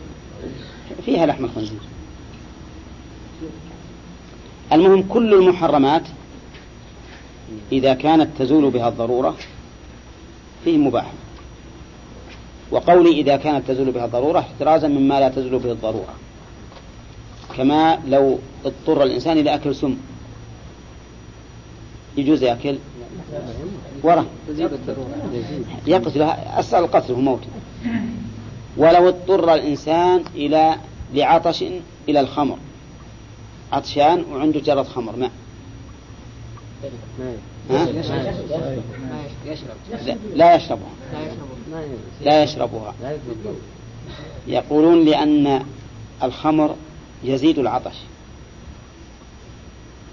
فيها لحم الخنزير. المهم كل المحرمات إذا كانت تزول بها الضرورة فيه مباح. وقولي إذا كانت تزول بها الضرورة احترازا مما لا تزول به الضرورة. كما لو اضطر الإنسان إلى أكل سم. يجوز يأكل؟ ورا. يقتلها أسأل قتله موتا ولو اضطر الإنسان إلى لعطش إلى الخمر. عطشان وعنده جرة خمر ماء لا يشربها. لا يشربها. يقولون لأن الخمر يزيد العطش.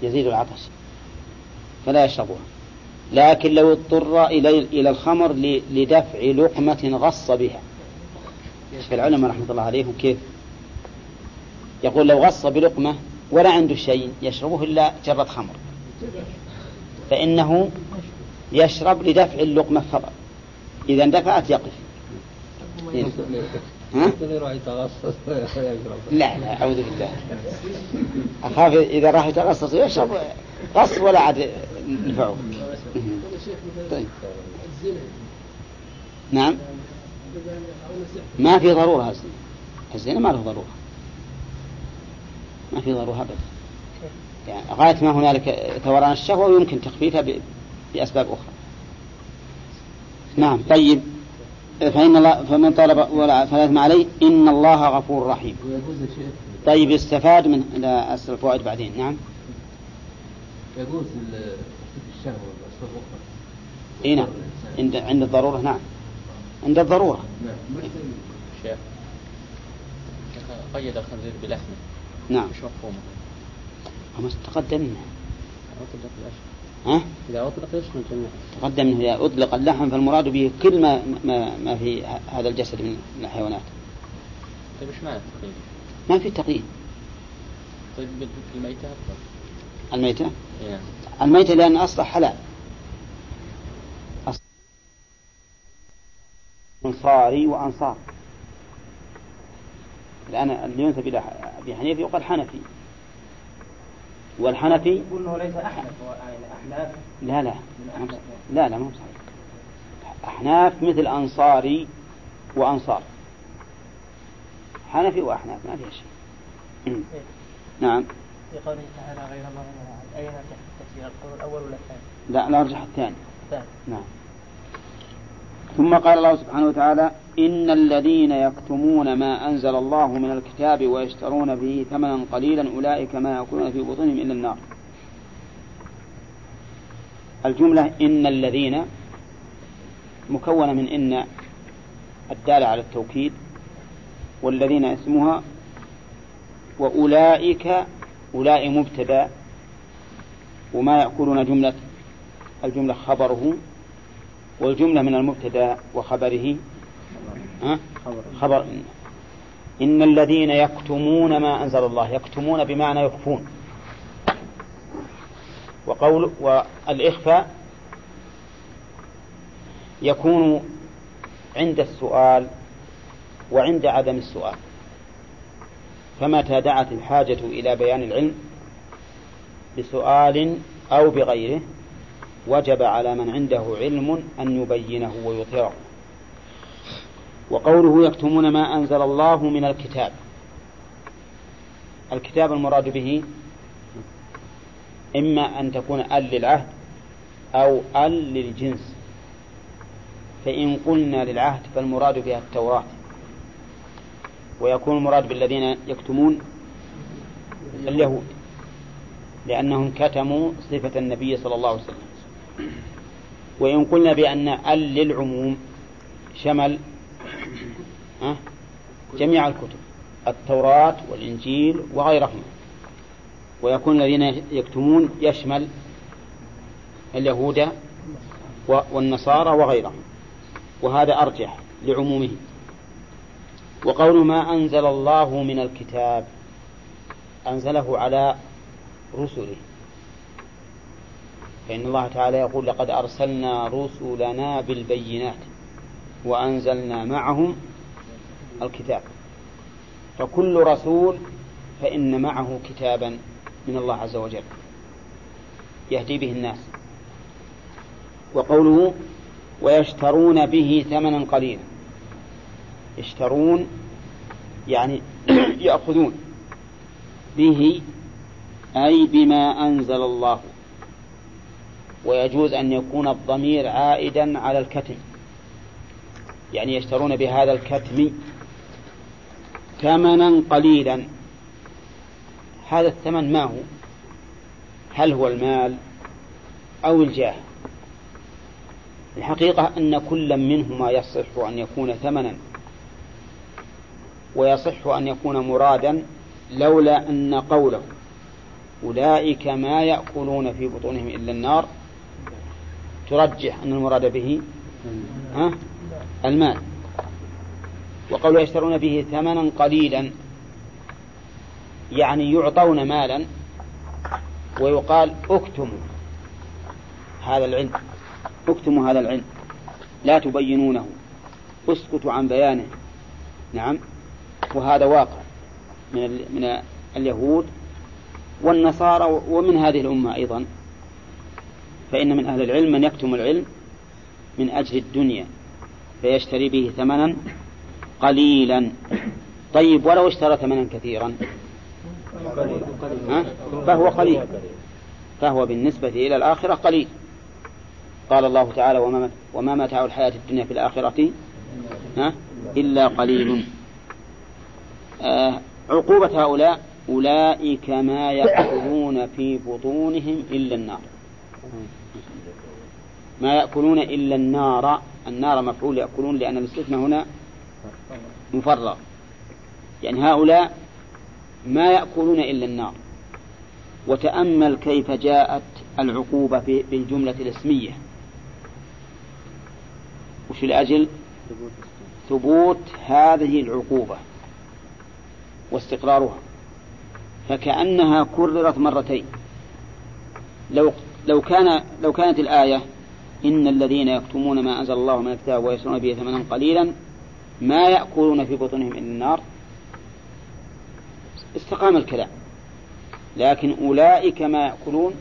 يزيد العطش. فلا يشربها لكن لو اضطر إلى إلى الخمر لدفع لقمة غص بها. العلماء رحمة الله عليهم كيف. يقول لو غص بلقمة ولا عنده شيء يشربه إلا جرة خمر. فإنه يشرب لدفع اللقمة فقط. إذا اندفعت يقف. ها؟ لا لا أعوذ بالله. أخاف إذا راح يتغصص ويشرب غص ولا عاد نفعه طيب. نعم. ما في ضرورة الزنا الزنا ما له ضرورة. ما في ضرورة أبدا. يعني غاية ما هنالك ثوران الشهوة ويمكن تخفيفها بأسباب أخرى. نعم. طيب. فإن الله فمن طلب ولا فلا إثم عليه إن الله غفور رحيم. ويجوز يا شيخ طيب يستفاد من لا أسأل الفوائد بعدين. نعم. يجوز ال- الشهوة إي نعم. عند عند الضرورة نعم. عند الضرورة. نعم. شيخ قيد الخنزير بلحمة. نعم. مش مفهومه؟ أما تقدم منه أطلق الأشهر ها؟ إذا أطلق يشمل الجميع تقدم إذا أطلق اللحم فالمراد به كل ما ما, ما في هذا الجسد من الحيوانات. طيب إيش معنى التقييد؟ ما في تقييد طيب الميتة أفضل الميتة؟ إيه. الميتة لأن أصلها حلال. أصل أنصاري وأنصار. الآن اللي ينسب إلى أبي حنيفة يقال حنفي. والحنفي؟ يقول إنه ليس احنف هو يعني أحناف. لا لا. أحناف. لا لا مو صحيح. أحناف مثل أنصاري وأنصار. حنفي وأحناف ما فيها شيء. نعم. في قوله تعالى غير الله أين تحت التفسير؟ القول الأول ولا الثاني؟ لا لا أرجح الثاني. الثاني. نعم. ثم قال الله سبحانه وتعالى إن الذين يكتمون ما أنزل الله من الكتاب ويشترون به ثمنا قليلا أولئك ما يأكلون في بطونهم إلا النار. الجملة إن الذين مكونة من إن الدالة على التوكيد والذين اسمها وأولئك أولئك مبتدأ وما يأكلون جملة الجملة خبره والجملة من المبتدأ وخبره؟ خبر إن. إن الذين يكتمون ما أنزل الله يكتمون بمعنى يخفون وقول والإخفاء يكون عند السؤال وعند عدم السؤال فمتى دعت الحاجة إلى بيان العلم بسؤال أو بغيره وجب على من عنده علم أن يبينه ويظهره وقوله يكتمون ما أنزل الله من الكتاب. الكتاب المراد به إما أن تكون أل للعهد أو أل للجنس. فإن قلنا للعهد فالمراد بها التوراة. ويكون المراد بالذين يكتمون اليهود. لأنهم كتموا صفة النبي صلى الله عليه وسلم. وإن قلنا بأن ال للعموم شمل جميع الكتب التوراة والإنجيل وغيرهما. ويكون الذين يكتمون يشمل اليهود والنصارى وغيرهم. وهذا أرجح لعمومه وقول ما أنزل الله من الكتاب أنزله على رسله. فإن الله تعالى يقول لقد أرسلنا رسلنا بالبينات وأنزلنا معهم الكتاب. فكل رسول فإن معه كتابا من الله عز وجل يهدي به الناس. وقوله ويشترون به ثمنا قليلا. يشترون يعني يأخذون به أي بما أنزل الله. ويجوز أن يكون الضمير عائدا على الكتم. يعني يشترون بهذا الكتم ثمنا قليلا. هذا الثمن ما هو؟ هل هو المال أو الجاه؟ الحقيقة أن كل منهما يصح أن يكون ثمنا ويصح أن يكون مرادا لولا أن قوله أولئك ما يأكلون في بطونهم إلا النار ترجح أن المراد به ها؟ المال. وقول يشترون به ثمنا قليلا يعني يعطون مالا ويقال اكتموا هذا العلم اكتموا هذا العلم. لا تبينونه اسكتوا عن بيانه. نعم. وهذا واقع من من اليهود والنصارى ومن هذه الأمة أيضا. فإن من أهل العلم من يكتم العلم من أجل الدنيا فيشتري به ثمنا قليلا. طيب ولو اشترى ثمنا كثيرا. ها؟ فهو قليل. فهو بالنسبة إلى الآخرة قليل. قال الله تعالى وما, وما متاع الحياة الدنيا في الآخرة ها؟ إلا قليل. آه عقوبة هؤلاء أولئك ما يأكلون في بطونهم إلا النار. ما يأكلون إلا النار. النار مفعول يأكلون لأن الاستثناء هنا مفرغ. يعني هؤلاء ما يأكلون إلا النار. وتأمل كيف جاءت العقوبة بالجملة الاسمية. وش لأجل ثبوت هذه العقوبة واستقرارها. فكأنها كررت مرتين. لو لو كان لو كانت الآية إن الذين يكتمون ما أنزل الله من الكتاب ويشترون به ثمنا قليلا ما يأكلون في بطونهم إلا النار استقام الكلام. لكن أولئك ما يأكلون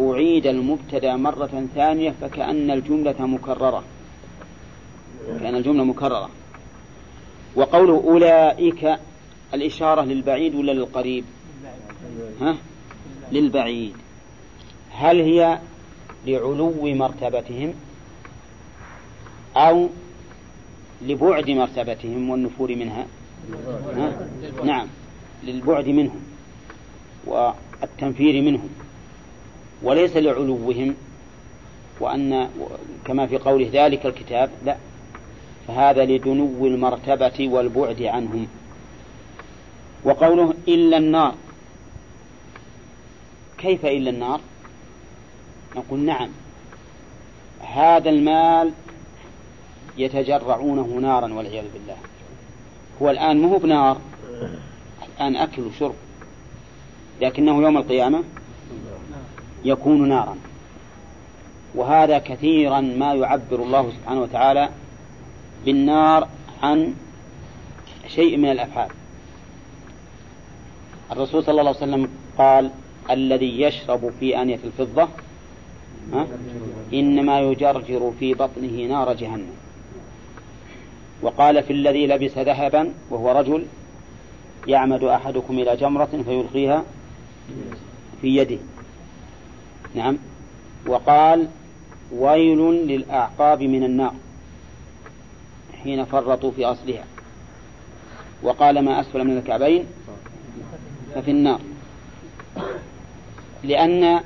أعيد المبتدأ مرة ثانية فكأن الجملة مكررة. كأن الجملة مكررة. وقوله أولئك الإشارة للبعيد ولا للقريب؟ ها؟ للبعيد. هل هي لعلو مرتبتهم أو لبعد مرتبتهم والنفور منها ها؟ نعم للبعد منهم والتنفير منهم وليس لعلوهم وأن كما في قوله ذلك الكتاب لا فهذا لدنو المرتبة والبعد عنهم وقوله إلا النار كيف إلا النار نقول نعم. هذا المال يتجرعونه نارا والعياذ بالله. هو الآن مو بنار. الآن أكل وشرب. لكنه يوم القيامة يكون نارا. وهذا كثيرا ما يعبر الله سبحانه وتعالى بالنار عن شيء من الأفعال. الرسول صلى الله عليه وسلم قال الذي يشرب في آنية الفضة ها؟ إنما يجرجر في بطنه نار جهنم. وقال في الذي لبس ذهبا وهو رجل يعمد أحدكم إلى جمرة فيلقيها في يده. نعم. وقال ويل للأعقاب من النار حين فرطوا في أصلها. وقال ما أسفل من الكعبين؟ ففي النار. لأن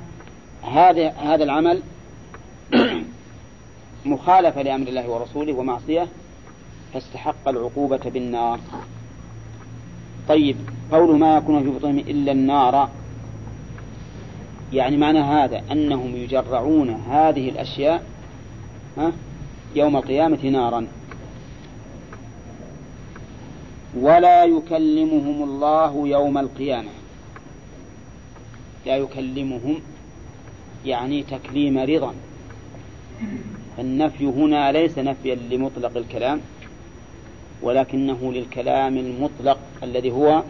هذا هذا العمل مخالفة لأمر الله ورسوله ومعصية فاستحق العقوبة بالنار. طيب قوله ما يكون في بطونهم إلا النار يعني معنى هذا أنهم يجرعون هذه الأشياء يوم القيامة نارا. ولا يكلمهم الله يوم القيامة. لا يكلمهم يعني تكليم رضا. النفي هنا ليس نفيا لمطلق الكلام ولكنه للكلام المطلق الذي هو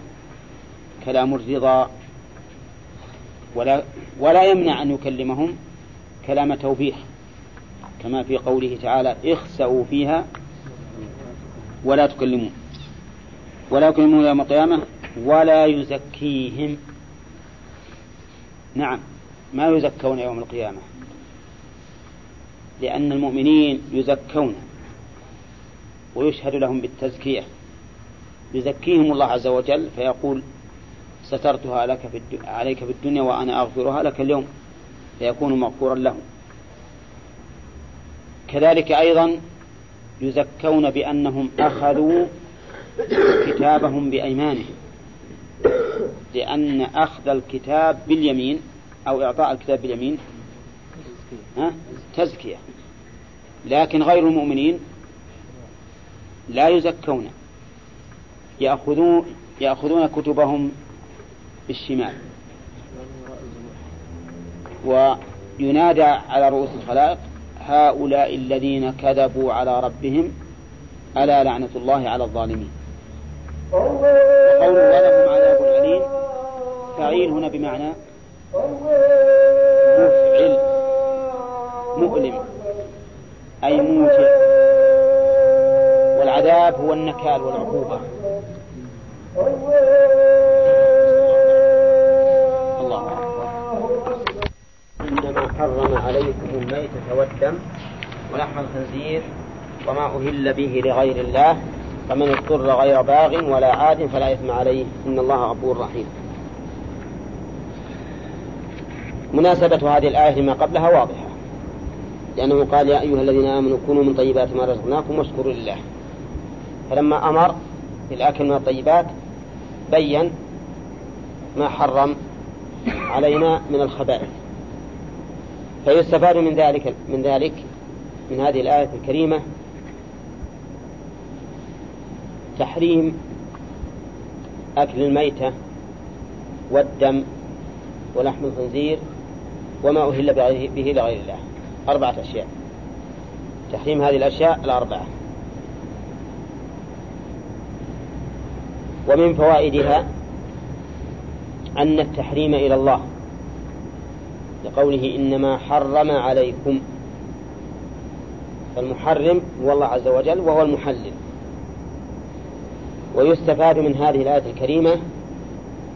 كلام الرضا. ولا ولا يمنع أن يكلمهم كلام توبيخ كما في قوله تعالى اخسأوا فيها ولا تكلمون ولا يكلمون يوم القيامة ولا يزكيهم. نعم. ما يزكون يوم القيامة. لأن المؤمنين يزكون ويشهد لهم بالتزكية. يزكيهم الله عز وجل فيقول سترتها لك في. عليك في الدنيا وأنا أغفرها لك اليوم. فيكون مغفورا له. كذلك أيضا يزكون بأنهم أخذوا كتابهم بأيمانهم. لأن أخذ الكتاب باليمين أو إعطاء الكتاب باليمين. ها؟ تزكية. لكن غير المؤمنين لا يزكون. يأخذون يأخذون كتبهم بالشمال. وينادى على رؤوس الخلائق هؤلاء الذين كذبوا على ربهم ألا لعنة الله على الظالمين؟ قوله ولهم عذاب أليم. فعيل هنا بمعنى مفعل. مؤلم. أي موجع والعذاب هو النكال والعقوبة. الله أكبر. إنما حرم عليكم الميتة والدم ولحم الخنزير وما أهل به لغير الله فمن اضطر غير باغ ولا عاد فلا إثم عليه. إن الله غفور رحيم. مناسبة هذه الآية لما قبلها واضحة. لأنه قال يا أيها الذين آمنوا كونوا من طيبات ما رزقناكم واشكروا لله. فلما أمر بالأكل من الطيبات بين ما حرم علينا من الخبائث. فيستفاد من ذلك من ذلك من هذه الآية الكريمة تحريم أكل الميتة والدم ولحم الخنزير وما أهل به لغير الله. أربعة أشياء. تحريم هذه الأشياء الأربعة. ومن فوائدها أن التحريم إلى الله. لقوله إنما حرم عليكم. فالمحرم هو الله عز وجل وهو المحلل. ويستفاد من هذه الآية الكريمة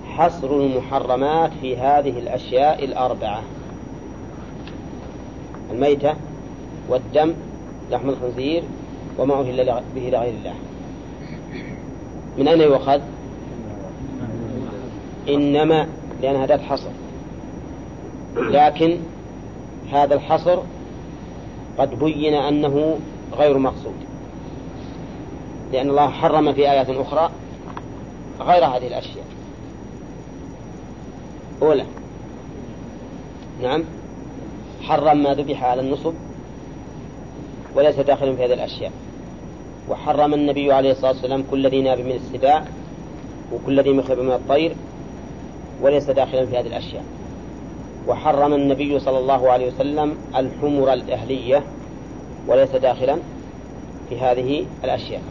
حصر المحرمات في هذه الأشياء الأربعة. الميتة والدم لحم الخنزير وما أهل به لغير الله. من أين يؤخذ؟ إنما لأن هذا حصر. لكن هذا الحصر قد بين أنه غير مقصود. لأن الله حرم في آيات أخرى غير هذه الأشياء. أولى. نعم. حرم ما ذبح على النصب وليس داخلا في هذه الأشياء. وحرم النبي عليه الصلاة والسلام كل ذي ناب من السباع وكل ذي مخلب من الطير وليس داخلا في هذه الأشياء. وحرم النبي صلى الله عليه وسلم الحمر الأهلية وليس داخلا في هذه الأشياء.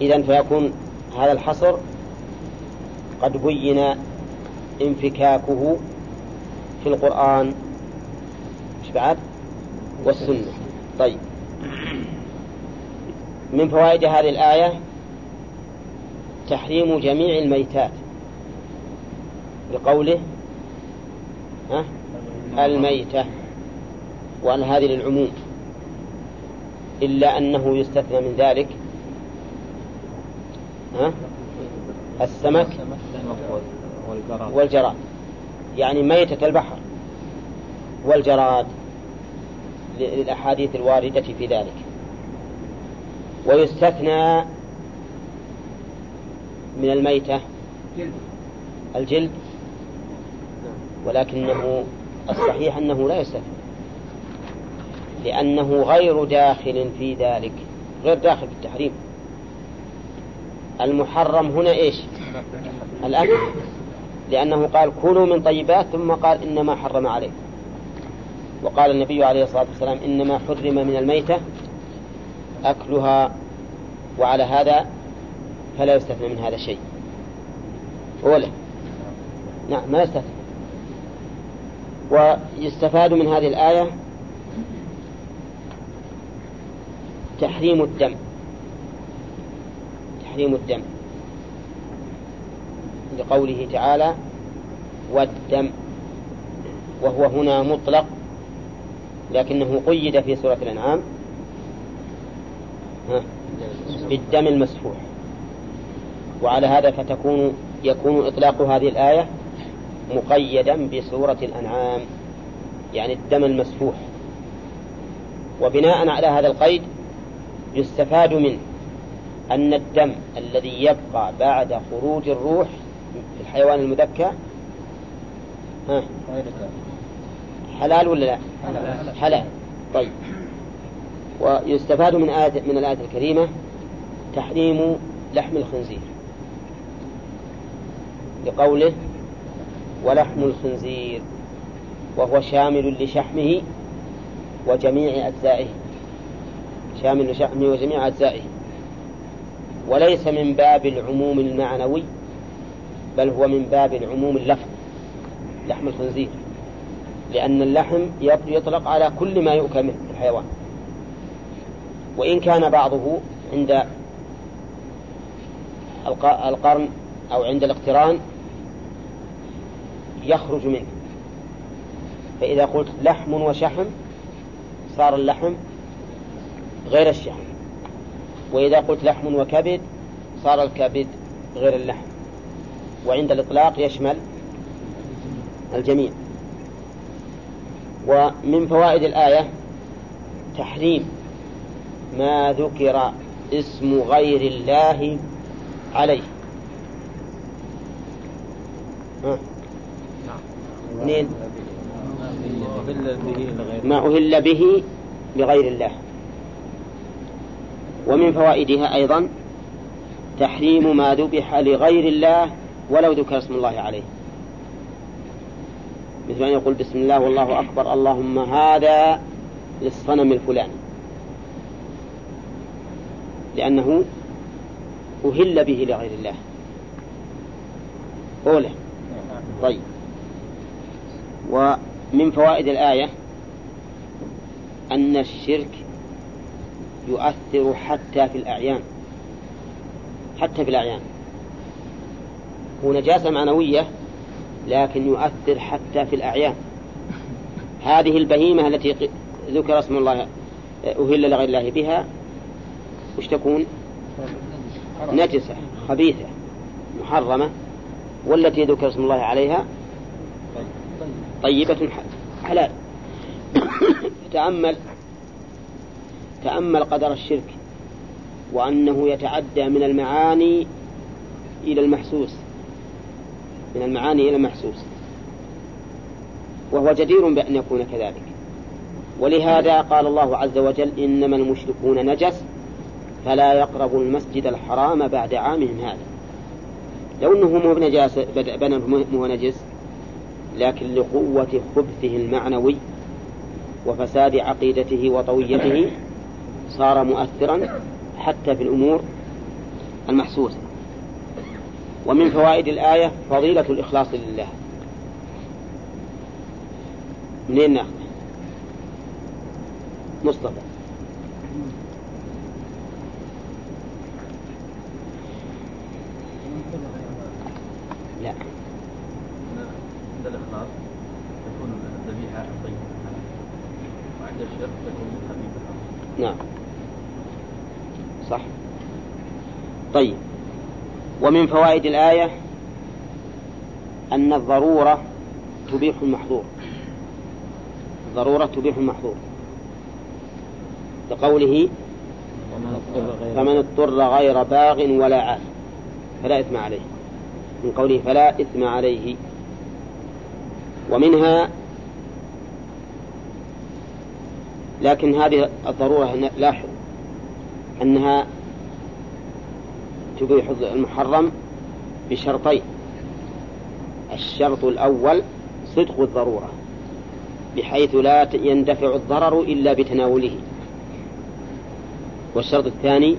إذا فيكون هذا الحصر قد بين انفكاكه في القرآن بعد والسنة. طيب. من فوائد هذه الآية تحريم جميع الميتات. بقوله ها؟ الميتة. وأن هذه للعموم. إلا أنه يستثنى من ذلك ها؟ السمك والجراد. يعني ميتة البحر والجراد. للأحاديث الواردة في ذلك. ويستثنى من الميتة. الجلد. ولكنه الصحيح أنه لا يستثنى. لأنه غير داخل في ذلك. غير داخل في التحريم. المحرم هنا إيش؟ الأكل. لأنه قال كلوا من طيبات ثم قال إنما حرم عليكم. وقال النبي عليه الصلاة والسلام إنما حرم من الميتة أكلها وعلى هذا فلا يستثنى من هذا شيء. أولا نعم ما يستثنى. ويستفاد من هذه الآية تحريم الدم. تحريم الدم. لقوله تعالى والدم وهو هنا مطلق لكنه قيد في سورة الأنعام. بالدم المسفوح. وعلى هذا فتكون يكون إطلاق هذه الآية مقيدا بسورة الأنعام يعني الدم المسفوح. وبناء على هذا القيد يستفاد منه أن الدم الذي يبقى بعد خروج الروح في الحيوان المذكى حلال ولا لا؟ حلال. طيب. ويستفاد من آية من الآية الكريمة تحريم لحم الخنزير. لقوله ولحم الخنزير وهو شامل لشحمه وجميع أجزائه. شامل لشحمه وجميع أجزائه. وليس من باب العموم المعنوي بل هو من باب العموم اللفظ لحم الخنزير. لأن اللحم يطلق على كل ما يؤكل منه الحيوان. وإن كان بعضه عند القرن أو عند الاقتران يخرج منه. فإذا قلت لحم وشحم صار اللحم غير الشحم. وإذا قلت لحم وكبد صار الكبد غير اللحم. وعند الإطلاق يشمل الجميع. ومن فوائد الآية تحريم ما ذكر اسم غير الله عليه. ها. اثنين ما أهل به لغير الله. ومن فوائدها أيضا تحريم ما ذبح لغير الله ولو ذكر اسم الله عليه. مثل أن يقول بسم الله والله أكبر اللهم هذا للصنم الفلاني. لأنه أهل به لغير الله. أولى طيب. ومن فوائد الآية أن الشرك يؤثر حتى في الأعيان. حتى في الأعيان. هو نجاسة معنوية لكن يؤثر حتى في الأعيان. هذه البهيمة التي ذكر اسم الله أهل لغير الله بها وش تكون؟ نجسة خبيثة محرمة والتي ذكر اسم الله عليها طيبة حلال. تأمل تأمل قدر الشرك وأنه يتعدى من المعاني إلى المحسوس. من المعاني إلى المحسوس. وهو جدير بأن يكون كذلك. ولهذا قال الله عز وجل إنما المشركون نجس فلا يقربوا المسجد الحرام بعد عامهم هذا. لو أنه مو بنجاسة بنى مو نجس لكن لقوة خبثه المعنوي وفساد عقيدته وطويته صار مؤثرا حتى في الأمور المحسوسة. ومن فوائد الآية فضيلة الإخلاص لله. منين ناخذ؟ مصطفى. لا. عند الإخلاص تكون الذبيحة طيبة وعند الشرك تكون خفيفة نعم. صح. طيب. ومن فوائد الآية أن الضرورة تبيح المحظور. الضرورة تبيح المحظور. لقوله فمن اضطر غير باغ ولا عاد. فلا إثم عليه. من قوله فلا إثم عليه. ومنها لكن هذه الضرورة لاحظ أنها تبيح المحرم بشرطين. الشرط الأول صدق الضرورة بحيث لا يندفع الضرر إلا بتناوله. والشرط الثاني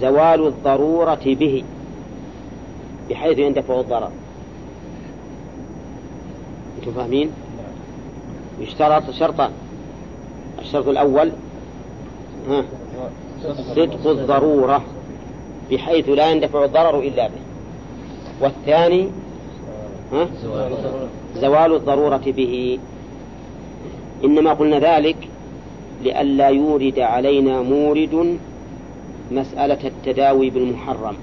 زوال الضرورة به بحيث يندفع الضرر. أنتم فاهمين؟ يشترط شرطان الشرط الأول ها صدق الضرورة. بحيث لا يندفع الضرر إلا به. والثاني ها؟ زوال الضرورة به. إنما قلنا ذلك لئلا يورد علينا مورد مسألة التداوي بالمحرم.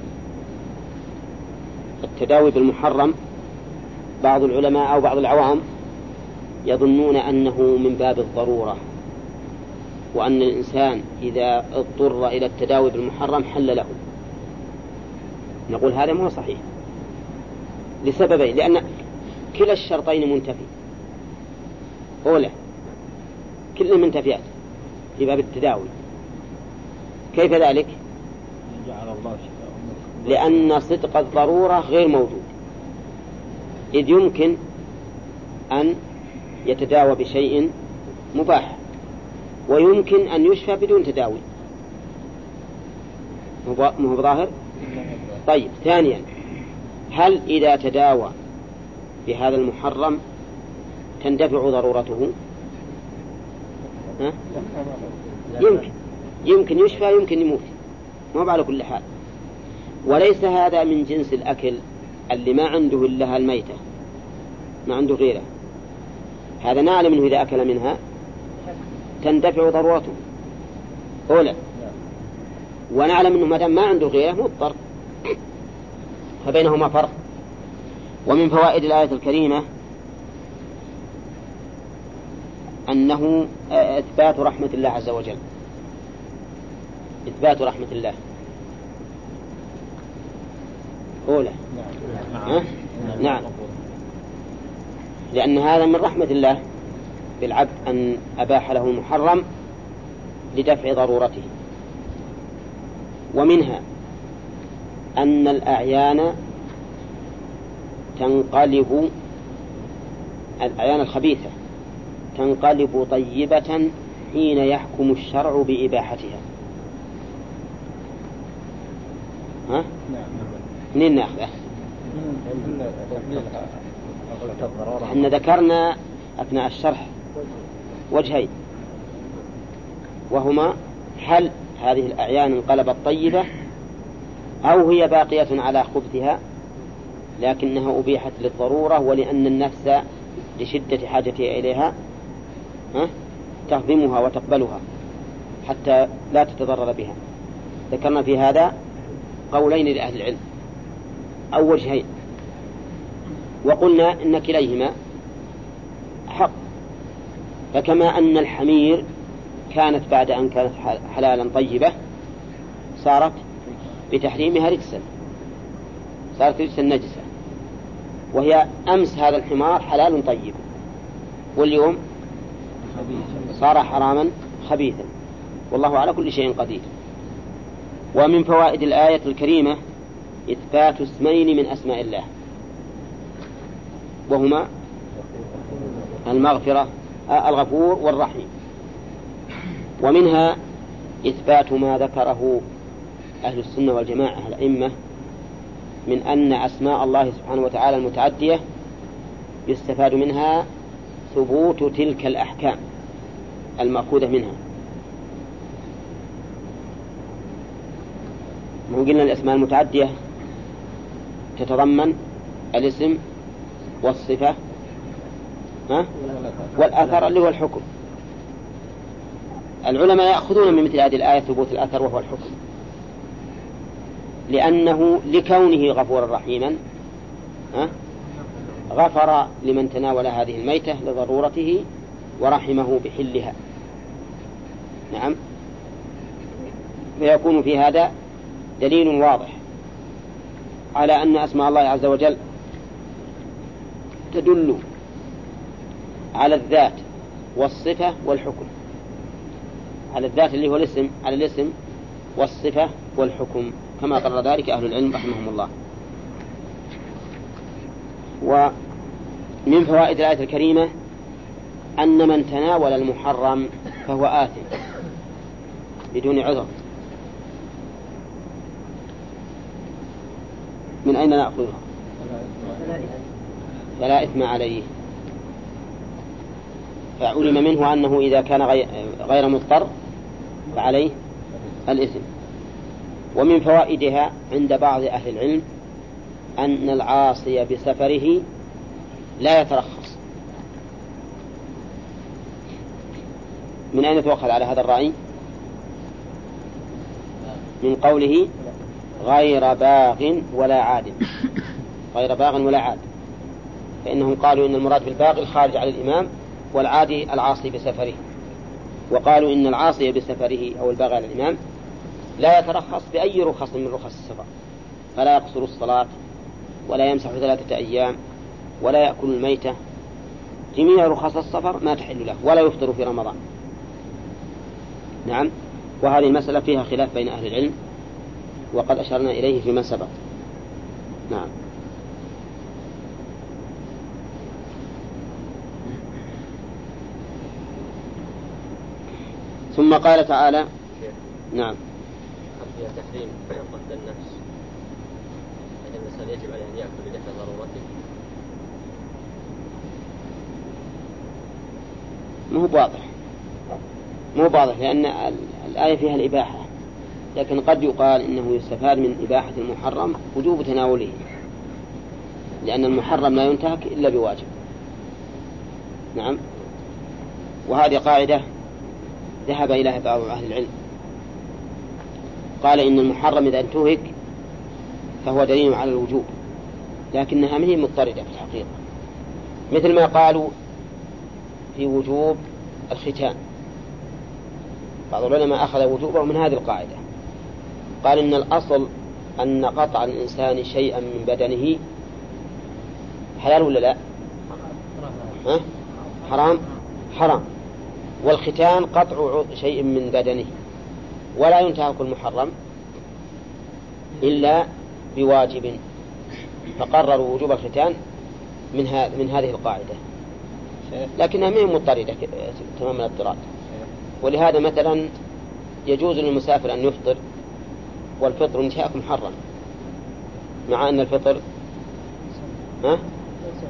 التداوي بالمحرم بعض العلماء أو بعض العوام يظنون أنه من باب الضرورة وأن الإنسان إذا اضطر إلى التداوي بالمحرم حل له. نقول هذا مو صحيح. لسببين لأن كلا الشرطين منتفي. أولى كل منتفيات في باب التداوي. كيف ذلك؟ لأن صدق الضرورة غير موجود. إذ يمكن أن يتداوى بشيء مباح ويمكن أن يشفى بدون تداوي. مو ظاهر؟ طيب ثانيا هل إذا تداوى بهذا المحرم تندفع ضرورته؟ ها؟ يمكن يمكن يشفى يمكن يموت. ما على كل حال. وليس هذا من جنس الأكل اللي ما عنده إلا الميتة ما عنده غيره. هذا نعلم أنه إذا أكل منها تندفع ضرورته. أولى ونعلم أنه ما دام ما عنده غيره مضطر. فبينهما فرق. ومن فوائد الآية الكريمة أنه إثبات رحمة الله عز وجل. إثبات رحمة الله. أولى. نعم. نعم. لأن هذا من رحمة الله بالعبد أن أباح له المحرم لدفع ضرورته. ومنها أن الأعيان تنقلب الأعيان الخبيثة تنقلب طيبة حين يحكم الشرع بإباحتها ها؟ منين ناخذه؟ إحنا ذكرنا أثناء الشرح وجهين وهما هل هذه الأعيان انقلبت طيبة أو هي باقية على خبثها لكنها أبيحت للضرورة ولأن النفس لشدة حاجتها إليها ها تهضمها وتقبلها حتى لا تتضرر بها. ذكرنا في هذا قولين لأهل العلم. أو وجهين وقلنا إن كليهما حق. فكما أن الحمير كانت بعد أن كانت حلالا طيبة صارت بتحريمها رجسا. صارت رجسا نجسة. وهي أمس هذا الحمار حلال طيب. واليوم صار حراما خبيثا. والله على كل شيء قدير. ومن فوائد الآية الكريمة إثبات اسمين من أسماء الله. وهما المغفرة الغفور والرحيم. ومنها إثبات ما ذكره أهل السنة والجماعة الأئمة من أن أسماء الله سبحانه وتعالى المتعدية يستفاد منها ثبوت تلك الأحكام المأخوذة منها. ما قلنا الأسماء المتعدية تتضمن الاسم والصفة ها؟ والأثر اللي هو الحكم. العلماء يأخذون من مثل هذه الآية ثبوت الأثر وهو الحكم. لأنه لكونه غفورا رحيما؟ غفر لمن تناول هذه الميتة لضرورته ورحمه بحلها. نعم. فيكون في هذا دليل واضح على أن أسماء الله عز وجل تدل على الذات والصفة والحكم. على الذات اللي هو الاسم على الاسم والصفة والحكم. كما قرر ذلك أهل العلم رحمهم الله. ومن فوائد الآية الكريمة أن من تناول المحرم فهو آثم بدون عذر. من أين نأخذها؟ فلا إثم عليه. فعلم منه أنه إذا كان غير مضطر فعليه الإثم. ومن فوائدها عند بعض أهل العلم أن العاصي بسفره لا يترخص. من أين تؤخذ على هذا الرأي؟ من قوله غير باغ ولا عاد. غير باغ ولا عاد. فإنهم قالوا إن المراد بالباغي الخارج على الإمام والعادي العاصي بسفره. وقالوا إن العاصي بسفره أو الباغي على الإمام لا يترخص بأي رخص من رخص السفر. فلا يقصر الصلاة ولا يمسح ثلاثة أيام ولا يأكل الميتة. جميع رخص السفر ما تحل له ولا يفطر في رمضان. نعم. وهذه المسألة فيها خلاف بين أهل العلم وقد أشرنا إليه فيما سبق. نعم. ثم قال تعالى نعم. فيها تحريم قتل النفس؟ يعني الإنسان يجب عليه أن يأكل بدفع ضرورته. مو بواضح مو بواضح لأن الآية فيها الإباحة. لكن قد يقال إنه يستفاد من إباحة المحرم وجوب تناوله. لأن المحرم لا ينتهك إلا بواجب. نعم. وهذه قاعدة ذهب إليها بعض أهل العلم. قال إن المحرم إذا انتهك فهو دليل على الوجوب لكنها من هي مضطردة في الحقيقة. مثل ما قالوا في وجوب الختان. بعض العلماء أخذ وجوبه من هذه القاعدة. قال إن الأصل أن قطع الإنسان شيئا من بدنه حلال ولا لا؟ ها؟ حرام؟ حرام. والختان قطع شيء من بدنه. ولا ينتهك المحرم إلا بواجب. فقرروا وجوب الختان من, من هذه القاعدة. لكنها ما هي مضطردة تمام الاضطراد. ولهذا مثلا يجوز للمسافر أن يفطر والفطر انتهاك محرم مع أن الفطر ها؟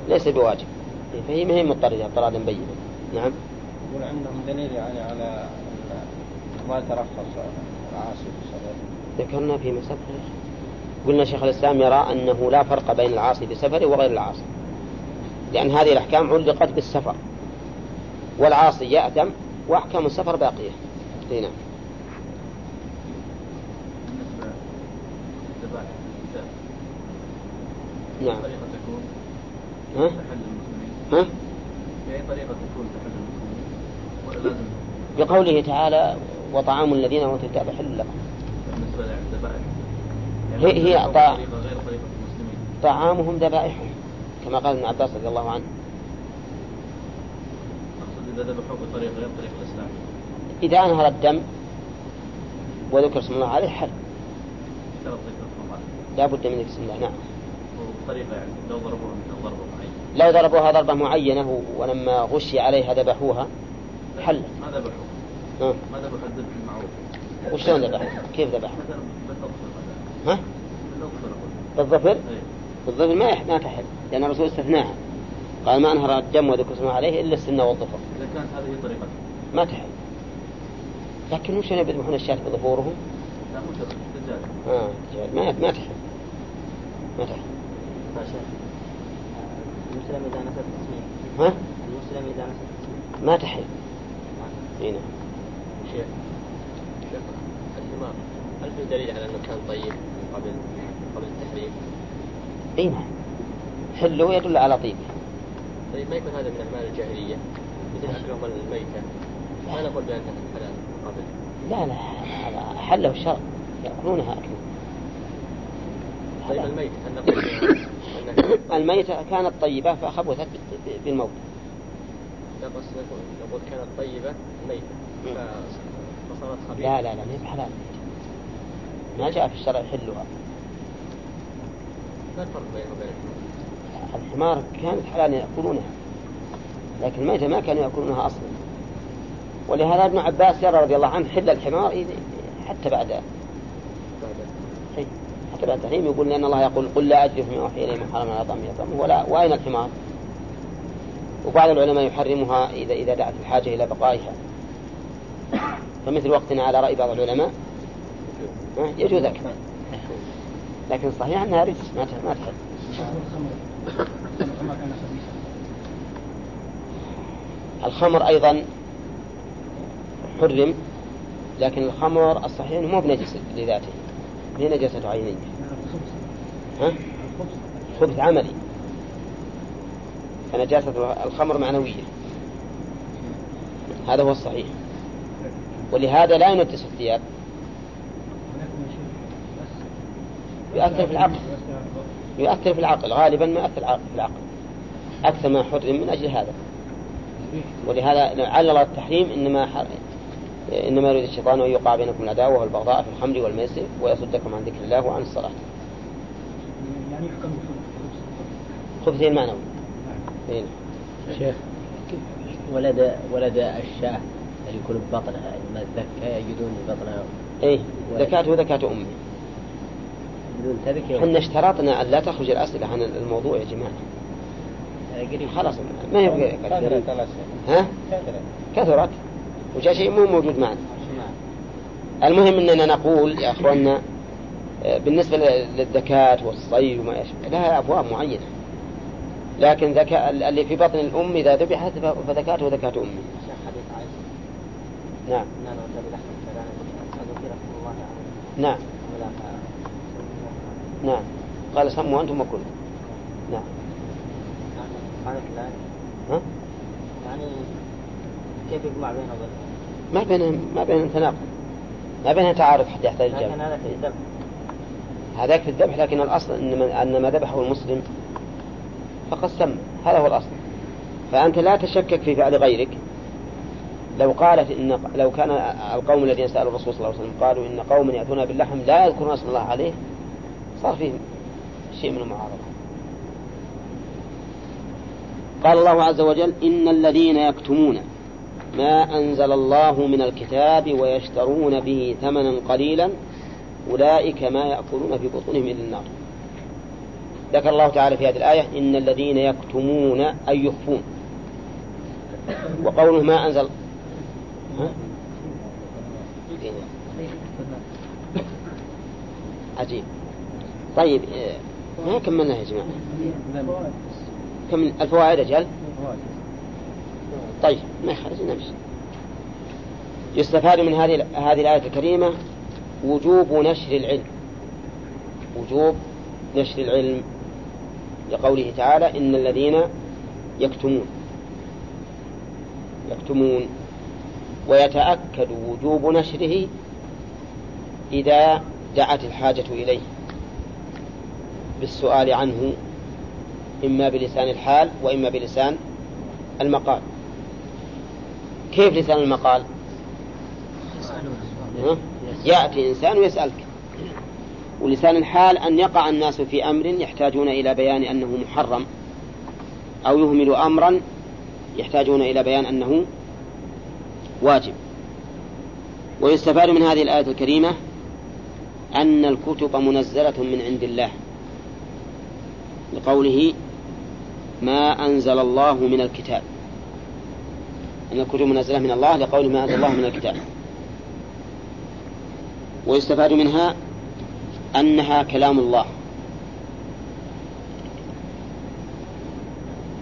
ليس بواجب. فهي ما هي مضطردة اضطرادا بينا. نعم. يقول عندهم دليل يعني على ما ترخص العاصي في ذكرنا في مسافر. قلنا شيخ الإسلام يرى أنه لا فرق بين العاصي بسفره وغير العاصي. لأن هذه الأحكام علقت بالسفر. والعاصي يأثم وأحكام السفر باقية. هنا نعم. طريقة تكون؟ ها؟ تحل المسلمين؟ ها؟ بأي طريقة تكون تحل المسلمين؟ ولا لازم؟ بقوله تعالى وطعام الذين أوتوا الكتاب حل لكم. للذبائح. هي- هي طعامهم ذبائحهم كما قال ابن عباس رضي الله عنه. إذا بطريقة غير طريقة الإسلام. إذا أنهر الدم وذكر اسم الله عليه حل. لا بد من ذكر اسم الله نعم يعني لو ضربوها ضربة معين لو ضربوها ضربة معينة ولما غشي عليها ذبحوها حل. ما ذبحوا ها. ما ذبحوا الذبح المعروف وشلون ذبحوا كيف مثلا ها؟ بالظفر إيه. بالظفر ما ما تحل لأن الرسول استثناها. قال ما أنهر الدم وذكر اسمه عليه إلا السن والظفر إذا كانت هذه هي طريقته ما تحل لكن وش اللي يذبحون الشاة بظفورهم؟ لا مو شرط دجاج آه ما ما تحل ما تحل المسلم إذا نسى التسمية ها؟ المسلم إذا نسى التسمية ما تحل هنا شيخ. شيخ الحمار هل في دليل على أنه كان طيب قبل قبل التحريم؟ اي نعم حله يدل على طيبه طيب ما يكون هذا من أعمال الجاهلية؟ مثل أكلهم الميتة. ما نقول بأنها حلال قبل. لا لا هذا حله الشرع يأكلونها أكلا طيب الميتة هل نقول الميتة كانت طيبة فخبثت بالموت. لا بس نقول كانت طيبة ميتة. لا لا لا ما هي بحلال ما جاء في الشرع يحلها. ما الفرق بينها وبين الحمار؟ كانت حلال يأكلونها لكن الميتة ما كانوا يأكلونها أصلا. ولهذا ابن عباس يرى رضي الله عنه حل الحمار حتى بعد حتى بعد التحريم يقول لأن الله يقول قل لا أجد فيما أوحي إلي محرما على طعام يطعمه ولا وأين الحمار؟ وبعض العلماء يحرمها إذا إذا دعت الحاجة إلى بقائها. فمثل وقتنا على رأي بعض العلماء. يجوز أكل لكن الصحيح أنها رجس ما ما تحل. الخمر أيضا حرم لكن الخمر الصحيح مو بنجس لذاته هي نجاسة عينية. ها؟ خبث عملي. فنجاسة الخمر معنوية. هذا هو الصحيح. ولهذا لا ينجس الثياب. يؤثر في العقل. يؤثر في العقل غالبا ما يؤثر في العقل. أكثر ما حرم من أجل هذا. ولهذا علل التحريم إنما حر... إنما يريد الشيطان أن يوقع بينكم العداوة والبغضاء في الخمر والميسر ويصدكم عن ذكر الله وعن الصلاة. يعني يحكم خبثين معنوي إيه. شيخ ولد ولد اللي يكون ببطنها ما تذكى يجدون ببطنها إيه ذكاته ذكاة أمه. بدون تذكية إحنا اشترطنا أن لا تخرج الأسئلة عن الموضوع يا قريب خلاص ما هي قريب. ها؟ كثرت. وجاء شيء مو موجود معنا. المهم إننا نقول يا أخواننا آه، بالنسبة للذكاة والصيد وما يشبه لها أبواب معينة. لكن ذكاء اللي في بطن الأم إذا ذبحت فذكاته ذكاة أمه. نعم نعم نعم نعم قال سموا أنتم وكلوا نعم ها؟ يعني كيف يجمع وبين ما بين ما بين تناقض ما بين تعارض حتى يحتاج لكن الجمع هذا في الذبح هذاك في الذبح لكن الأصل أن ما, أن ما ذبحه المسلم فقد سم هذا هو الأصل فأنت لا تشكك في فعل غيرك لو قالت إن لو كان القوم الذين سألوا الرسول صلى الله عليه وسلم قالوا إن قوم يأتون باللحم لا يذكرون اسم الله عليه صار فيهم شيء من المعارضة قال الله عز وجل إن الذين يكتمون ما أنزل الله من الكتاب ويشترون به ثمنا قليلا أولئك ما يأكلون في بطونهم إلا النار ذكر الله تعالى في هذه الآية إن الذين يكتمون أي يخفون وقوله ما أنزل؟ عجيب. طيب آه، ما كملنا يا جماعة. كم الفوائد أجل؟ طيب ما يخرج نمشي يستفاد من هذه هذه الآية الكريمة وجوب نشر العلم. وجوب نشر العلم. لقوله تعالى إن الذين يكتمون. يكتمون. ويتأكد وجوب نشره إذا دعت الحاجة إليه. بالسؤال عنه إما بلسان الحال وإما بلسان المقال. كيف لسان المقال؟ يأتي إنسان ويسألك. ولسان الحال أن يقع الناس في أمر يحتاجون إلى بيان أنه محرم أو يهمل أمرا يحتاجون إلى بيان أنه واجب. ويستفاد من هذه الآية الكريمة أن الكتب منزلة من عند الله لقوله ما أنزل الله من الكتاب. أن الكتب منزلة من الله لقوله ما أنزل الله من الكتاب. ويستفاد منها أنها كلام الله.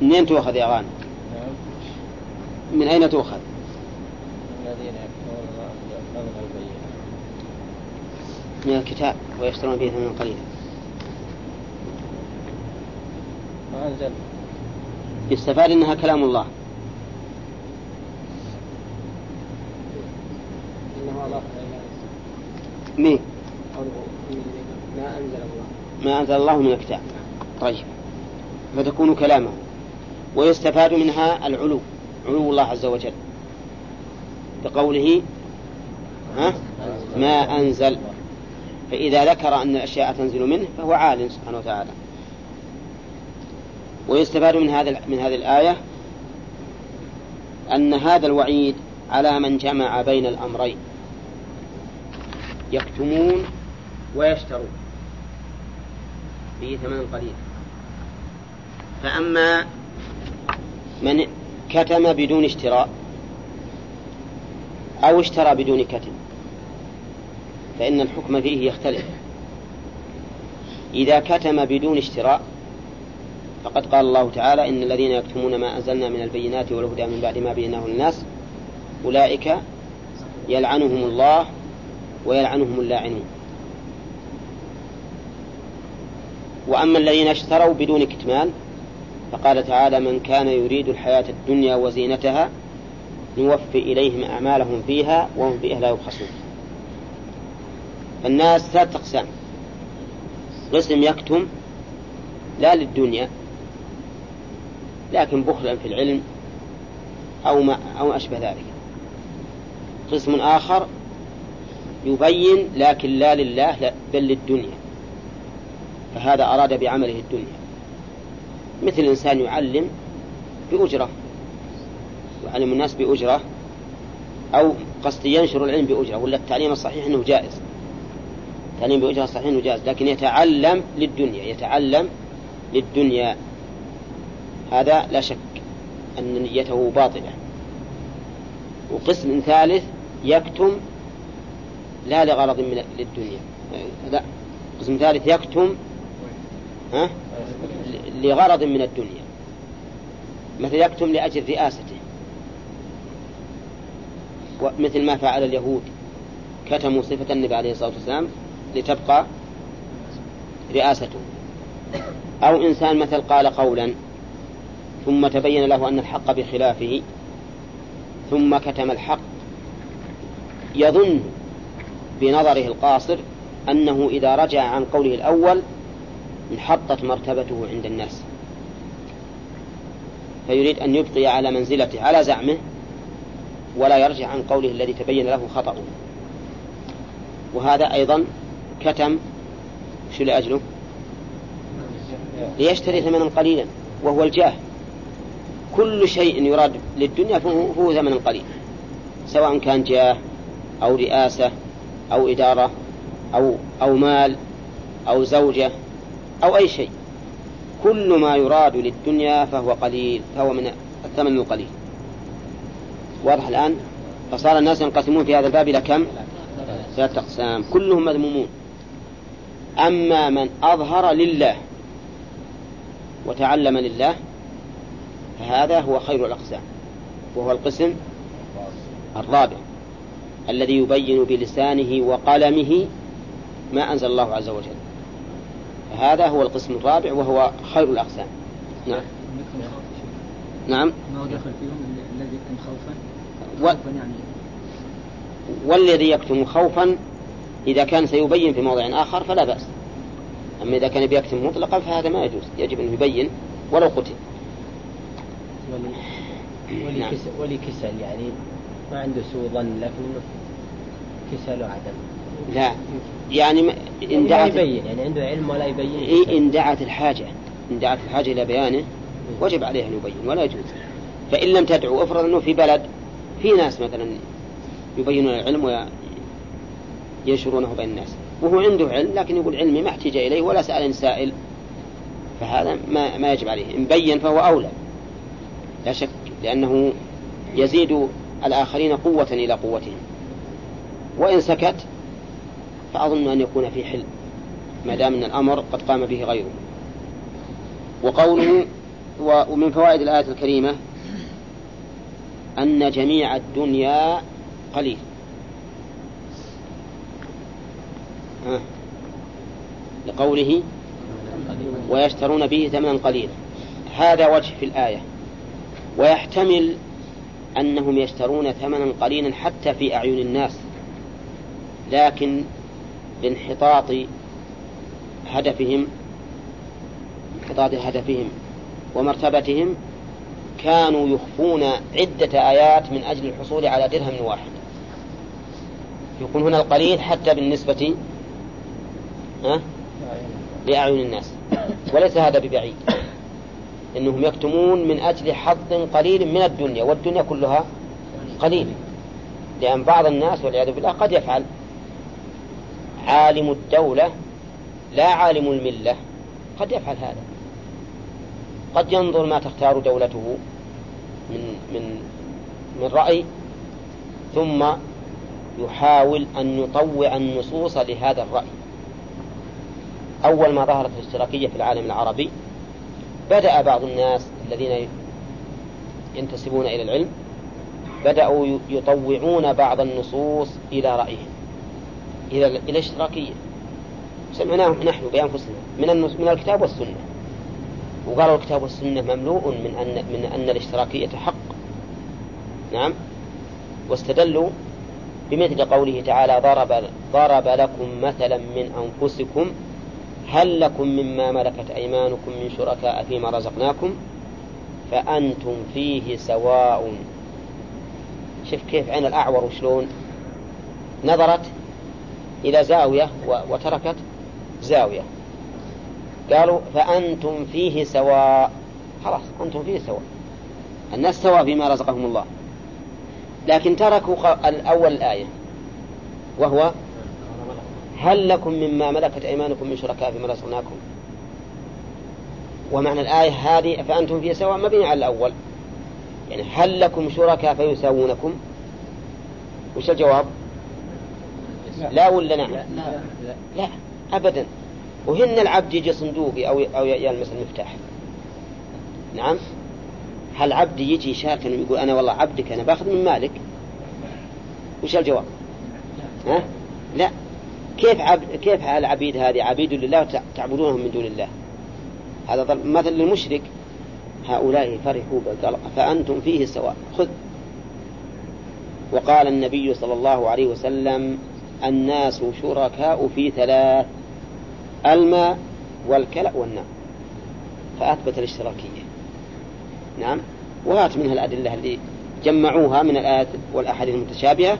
منين تؤخذ يا غانم؟ من أين تؤخذ؟ الذين يكفرون أنزل من البينات من الكتاب ويشترون به ثمنا قليلا ما أنزل يستفاد أنها كلام الله. إنه أضاف مين؟ ما أنزل الله. ما أنزل الله من الكتاب. طيب. فتكون كلامه ويستفاد منها العلو. علو الله عز وجل. بقوله ها؟ ما أنزل. فإذا ذكر أن الأشياء تنزل منه فهو عال سبحانه وتعالى. ويستفاد من هذا من هذه الآية أن هذا الوعيد على من جمع بين الأمرين. يكتمون ويشترون. به ثمن قليل. فأما من كتم بدون اشتراء أو اشترى بدون كتم فإن الحكم فيه يختلف. إذا كتم بدون اشتراء فقد قال الله تعالى إن الذين يكتمون ما أنزلنا من البينات والهدى من بعد ما بيناه للناس أولئك يلعنهم الله ويلعنهم اللاعنون. وأما الذين اشتروا بدون كتمان فقال تعالى من كان يريد الحياة الدنيا وزينتها نوفي إليهم أعمالهم فيها وهم فيها لا يبخسون. الناس ثلاثة أقسام. قسم يكتم لا للدنيا لكن بخلا في العلم أو ما أو أشبه ذلك. قسم آخر يبين لكن لا لله بل للدنيا. فهذا أراد بعمله الدنيا. مثل إنسان يعلم بأجرة. يعلم الناس بأجرة أو قصدي ينشر العلم بأجرة ولا التعليم الصحيح أنه جائز؟ التعليم بأجرة صحيح أنه جائز لكن يتعلم للدنيا يتعلم للدنيا. هذا لا شك أن نيته باطلة. وقسم ثالث يكتم لا لغرض من للدنيا. لا قسم ثالث يكتم ها؟ لغرض من الدنيا. مثل يكتم لأجل رئاسته. مثل ما فعل اليهود كتموا صفة النبي عليه الصلاة والسلام لتبقى رئاسته. أو إنسان مثل قال قولا ثم تبين له أن الحق بخلافه ثم كتم الحق يظن بنظره القاصر أنه إذا رجع عن قوله الأول انحطت مرتبته عند الناس. فيريد أن يبقي على منزلته على زعمه ولا يرجع عن قوله الذي تبين له خطأه وهذا أيضا كتم شو لأجله؟ ليشتري ثمنا قليلا وهو الجاه. كل شيء يراد للدنيا فهو ثمن قليل سواء كان جاه أو رئاسة أو إدارة أو أو مال أو زوجة أو أي شيء. كل ما يراد للدنيا فهو قليل فهو من الثمن القليل. واضح الآن؟ فصار الناس ينقسمون في هذا الباب إلى كم؟ ثلاثة أقسام. كلهم مذمومون. أما من أظهر لله وتعلم لله فهذا هو خير الأقسام. وهو القسم الرابع الذي يبين بلسانه وقلمه ما أنزل الله عز وجل. هذا هو القسم الرابع وهو خير الأقسام. نعم. نعم. ما هو داخل فيهم الذي يكتم خوفا و... والذي يكتم خوفا إذا كان سيبين في موضع آخر فلا بأس. أما إذا كان بيكتم مطلقا فهذا ما يجوز. يجب أن يبين ولو قتل. ولي نعم. كسل ولي كسل يعني ما عنده سوء ظن لكنه كسل وعدم. لا. يعني ما- إن يعني دعت يبين يعني عنده علم ولا يبين إيه إن دعت الحاجة. إن دعت الحاجة إلى بيانه وجب عليه أن يبين ولا يجوز. فإن لم تدعو افرض أنه في بلد في ناس مثلا يبينون العلم وينشرونه بين الناس وهو عنده علم لكن يقول علمي ما احتاج إليه ولا سألني سائل فهذا ما, ما يجب عليه. إن بين فهو أولى. لا شك لأنه يزيد الآخرين قوة إلى قوتهم. وإن سكت فأظن أن يكون في حل ما دام أن الأمر قد قام به غيره. وقوله ومن فوائد الآية الكريمة أن جميع الدنيا قليل. لقوله ويشترون به ثمنا قليلا. هذا وجه في الآية. ويحتمل أنهم يشترون ثمنا قليلا حتى في أعين الناس. لكن لانحطاط هدفهم انحطاط هدفهم ومرتبتهم كانوا يخفون عدة آيات من أجل الحصول على درهم واحد. يكون هنا القليل حتى بالنسبة ها؟ لأعين الناس. وليس هذا ببعيد. إنهم يكتمون من أجل حظ قليل من الدنيا والدنيا كلها قليل. لأن بعض الناس والعياذ بالله قد يفعل. عالم الدولة لا عالم الملة قد يفعل هذا. قد ينظر ما تختار دولته. من من من رأي ثم يحاول أن يطوع النصوص لهذا الرأي. أول ما ظهرت الاشتراكية في العالم العربي بدأ بعض الناس الذين ينتسبون إلى العلم بدأوا يطوعون بعض النصوص إلى رأيهم إلى الاشتراكية. سمعناه نحن بأنفسنا من من الكتاب والسنة. وقالوا الكتاب والسنة مملوء من أن من أن الاشتراكية حق. نعم. واستدلوا بمثل قوله تعالى ضرب ضرب لكم مثلا من أنفسكم هل لكم مما ملكت أيمانكم من شركاء فيما رزقناكم؟ فأنتم فيه سواء. شوف كيف عين الأعور وشلون نظرت إلى زاوية وتركت زاوية. قالوا فأنتم فيه سواء. خلاص أنتم فيه سواء. الناس سواء فيما رزقهم الله. لكن تركوا الأول الآية وهو هل لكم مما ملكت أيمانكم من شركاء فيما رزقناكم؟ ومعنى الآية هذه فأنتم فيه سواء مبني على الأول. يعني هل لكم شركاء فيساوونكم؟ وش الجواب؟ لا, لا ولا نعم؟ لا, لا, لا أبدا. وهن العبد يجي صندوقي أو أو يلمس المفتاح. نعم؟ هل عبد يجي شاكا ويقول أنا والله عبدك أنا باخذ من مالك؟ وش الجواب؟ ها؟ لا. كيف عبد كيف العبيد هذه؟ عبيد لله تعبدونهم من دون الله. هذا مثل للمشرك. هؤلاء فرحوا قال فأنتم فيه سواء. خذ. وقال النبي صلى الله عليه وسلم الناس شركاء في ثلاث الماء والكلأ والنار. فأثبت الاشتراكية. نعم. وهات منها الأدلة اللي جمعوها من الآيات والأحاديث المتشابهة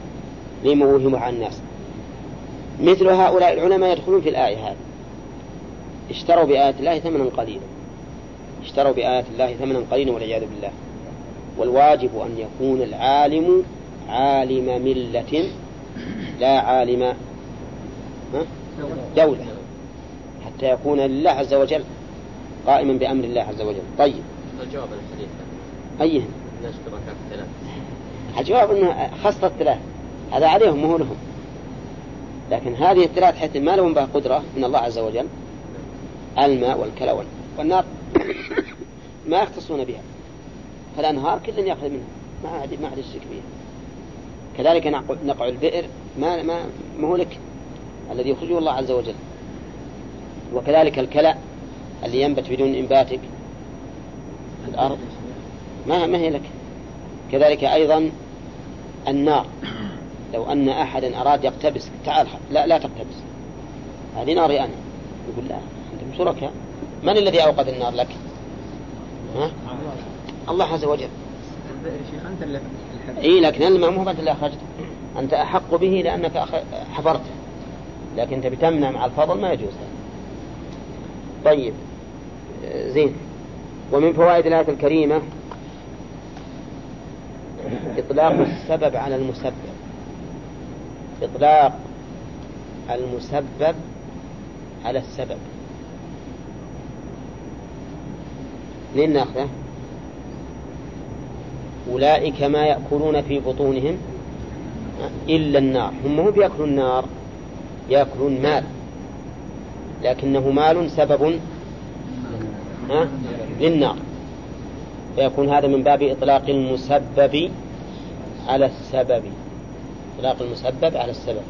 لموهمها على الناس. مثل هؤلاء العلماء يدخلون في الآية هذه. اشتروا بآيات الله ثمنا قليلا. اشتروا بآيات الله ثمنا قليلا والعياذ بالله. والواجب أن يكون العالم عالم ملة لا عالم دولة. حتى يكون لله عز وجل قائما بأمر الله عز وجل. طيب. الجواب الحديث. الثلاث. الجواب أنه خاصة الثلاث. هذا عليهم مو لهم. لكن هذه الثلاث حيث ما لهم بها قدرة من الله عز وجل الماء والكلى والنار. ما يختصون بها. فالأنهار كل يأخذ منها. ما عاد ما عاد يشرك بها. كذلك نقع البئر. ما ما ما هو لك. الذي يخرجه الله عز وجل. وكذلك الكلى اللي ينبت بدون إنباتك الأرض. ما ما هي لك؟ كذلك أيضا النار. لو أن أحدا أراد يقتبس تعال لا لا تقتبس. هذه ناري أنا. يقول لا أنتم شركاء من الذي أوقد النار لك؟ ها؟ الله عز وجل. إي لكن الماء مو انت اللي اخرجته أنت أحق به لأنك حفرته. لكن تبي تمنع مع الفضل ما يجوز. طيب زين. ومن فوائد الآية الكريمة إطلاق السبب على المسبب. إطلاق المسبب على السبب. لين ناخذه أولئك ما يأكلون في بطونهم إلا النار. هم هم بيأكلون النار يأكلون مال. لكنه مال سبب للنار. فيكون هذا من باب إطلاق المسبب على السبب. إطلاق المسبب على السبب.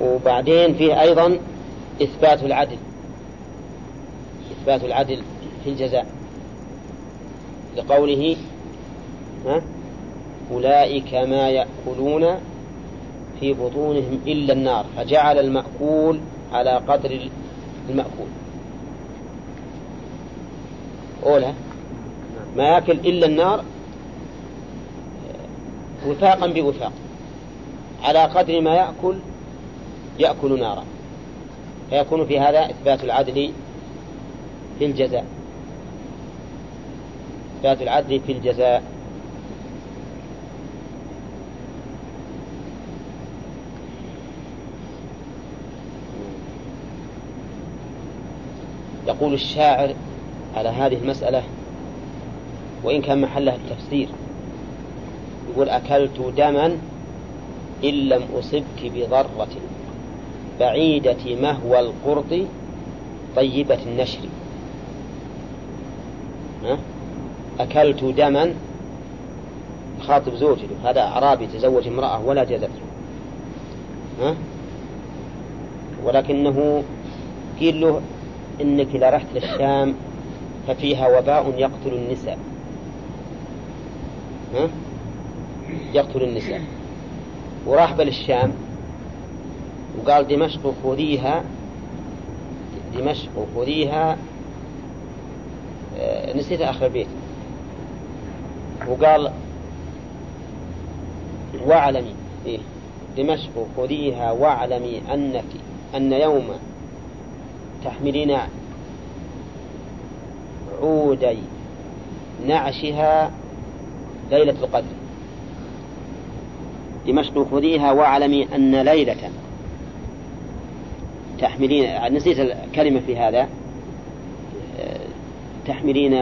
وبعدين فيه أيضا إثبات العدل. إثبات العدل في الجزاء. لقوله ها؟ أولئك ما يأكلون في بطونهم إلا النار فجعل المأكول على قدر المأكول. أولى ما يأكل إلا النار وفاقا بوفاق. على قدر ما يأكل يأكل نارا. فيكون في هذا إثبات العدل في الجزاء. إثبات العدل في الجزاء. يقول الشاعر على هذه المسألة وإن كان محلها التفسير يقول أكلت دما إن لم أصبك بضرة بعيدة مهوى القرط طيبة النشر. أكلت دما خاطب زوجته هذا أعرابي تزوج امرأة ولا ها؟ ولكنه قيل له إنك إذا رحت للشام ففيها وباء يقتل النساء. ها؟ يقتل النساء. وراح بالشام وقال دمشق خذيها دمشق خذيها آه، نسيت آخر البيت. وقال واعلمي إيه دمشق خذيها واعلمي أنك أن يوم تحملين عودي نعشها ليلة القدر. دمشق خذيها واعلمي أن ليلة. تحملين نسيت الكلمة في هذا. تحملين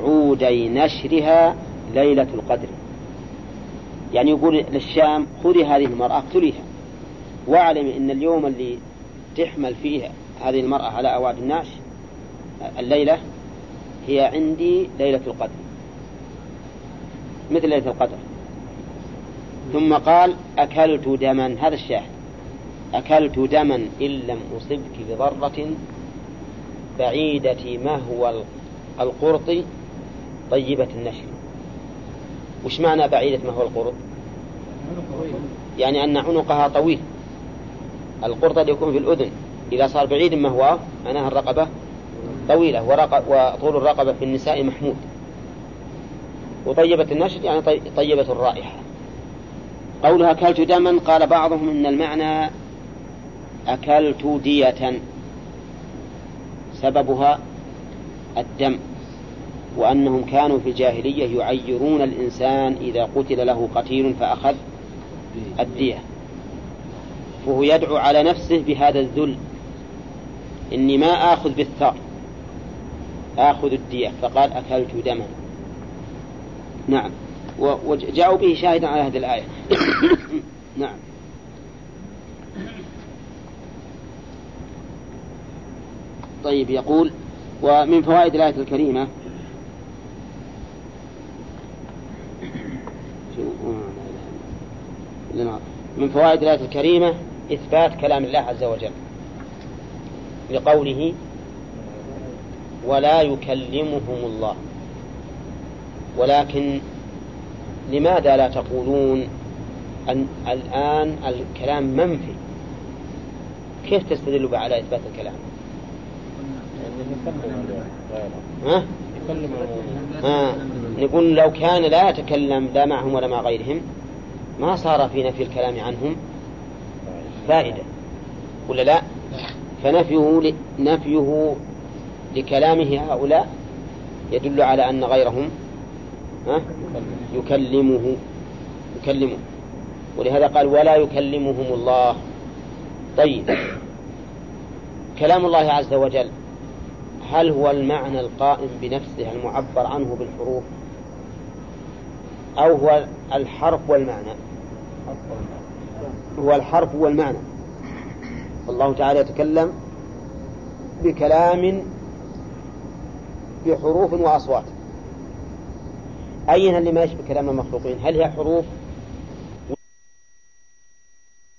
عودي نشرها ليلة القدر. يعني يقول للشام خذي هذه المرأة اقتليها. واعلمي أن اليوم اللي تحمل فيه هذه المرأة على أواد الناس الليلة هي عندي ليلة القدر مثل ليلة القدر. ثم قال أكلت دما هذا الشاهد. أكلت دما إن لم أصبك بضرة بعيدة ما هو القرط؟ طيبة النشر. وش معنى بعيدة ما هو القرط؟ يعني أن عنقها طويل. القرط يكون في الأذن. إذا صار بعيد ما هو معناها الرقبة طويلة وطول الرقبة في النساء محمود. وطيبة النشر يعني طيبة الرائحة. قولها أكلت دما قال بعضهم إن المعنى أكلت دية. سببها الدم. وأنهم كانوا في الجاهلية يعيرون الإنسان إذا قتل له قتيل فأخذ الدية. وهو يدعو على نفسه بهذا الذل. إني ما آخذ بالثار. آخذ الدية. فقال أكلت دما. نعم. وجاءوا به شاهدا على هذه الآية. نعم. طيب يقول ومن فوائد الآية الكريمة من فوائد الآية الكريمة إثبات كلام الله عز وجل. لقوله ولا يكلمهم الله. ولكن لماذا لا تقولون أن الآن الكلام منفي؟ كيف تستدل على إثبات الكلام؟ ها؟ ها؟ نقول لو كان لا يتكلم لا معهم ولا مع غيرهم ما صار في نفي الكلام عنهم؟ فائدة. ولا لا؟ فنفيه نفيه لكلامه هؤلاء يدل على أن غيرهم ها؟ يكلمه يكلمه. ولهذا قال ولا يكلمهم الله. طيب. كلام الله عز وجل هل هو المعنى القائم بنفسه المعبر عنه بالحروف؟ أو هو الحرف والمعنى؟ هو الحرف والمعنى. والله تعالى يتكلم بكلام بحروف وأصوات. أين اللي ما يشبه كلام المخلوقين؟ هل هي حروف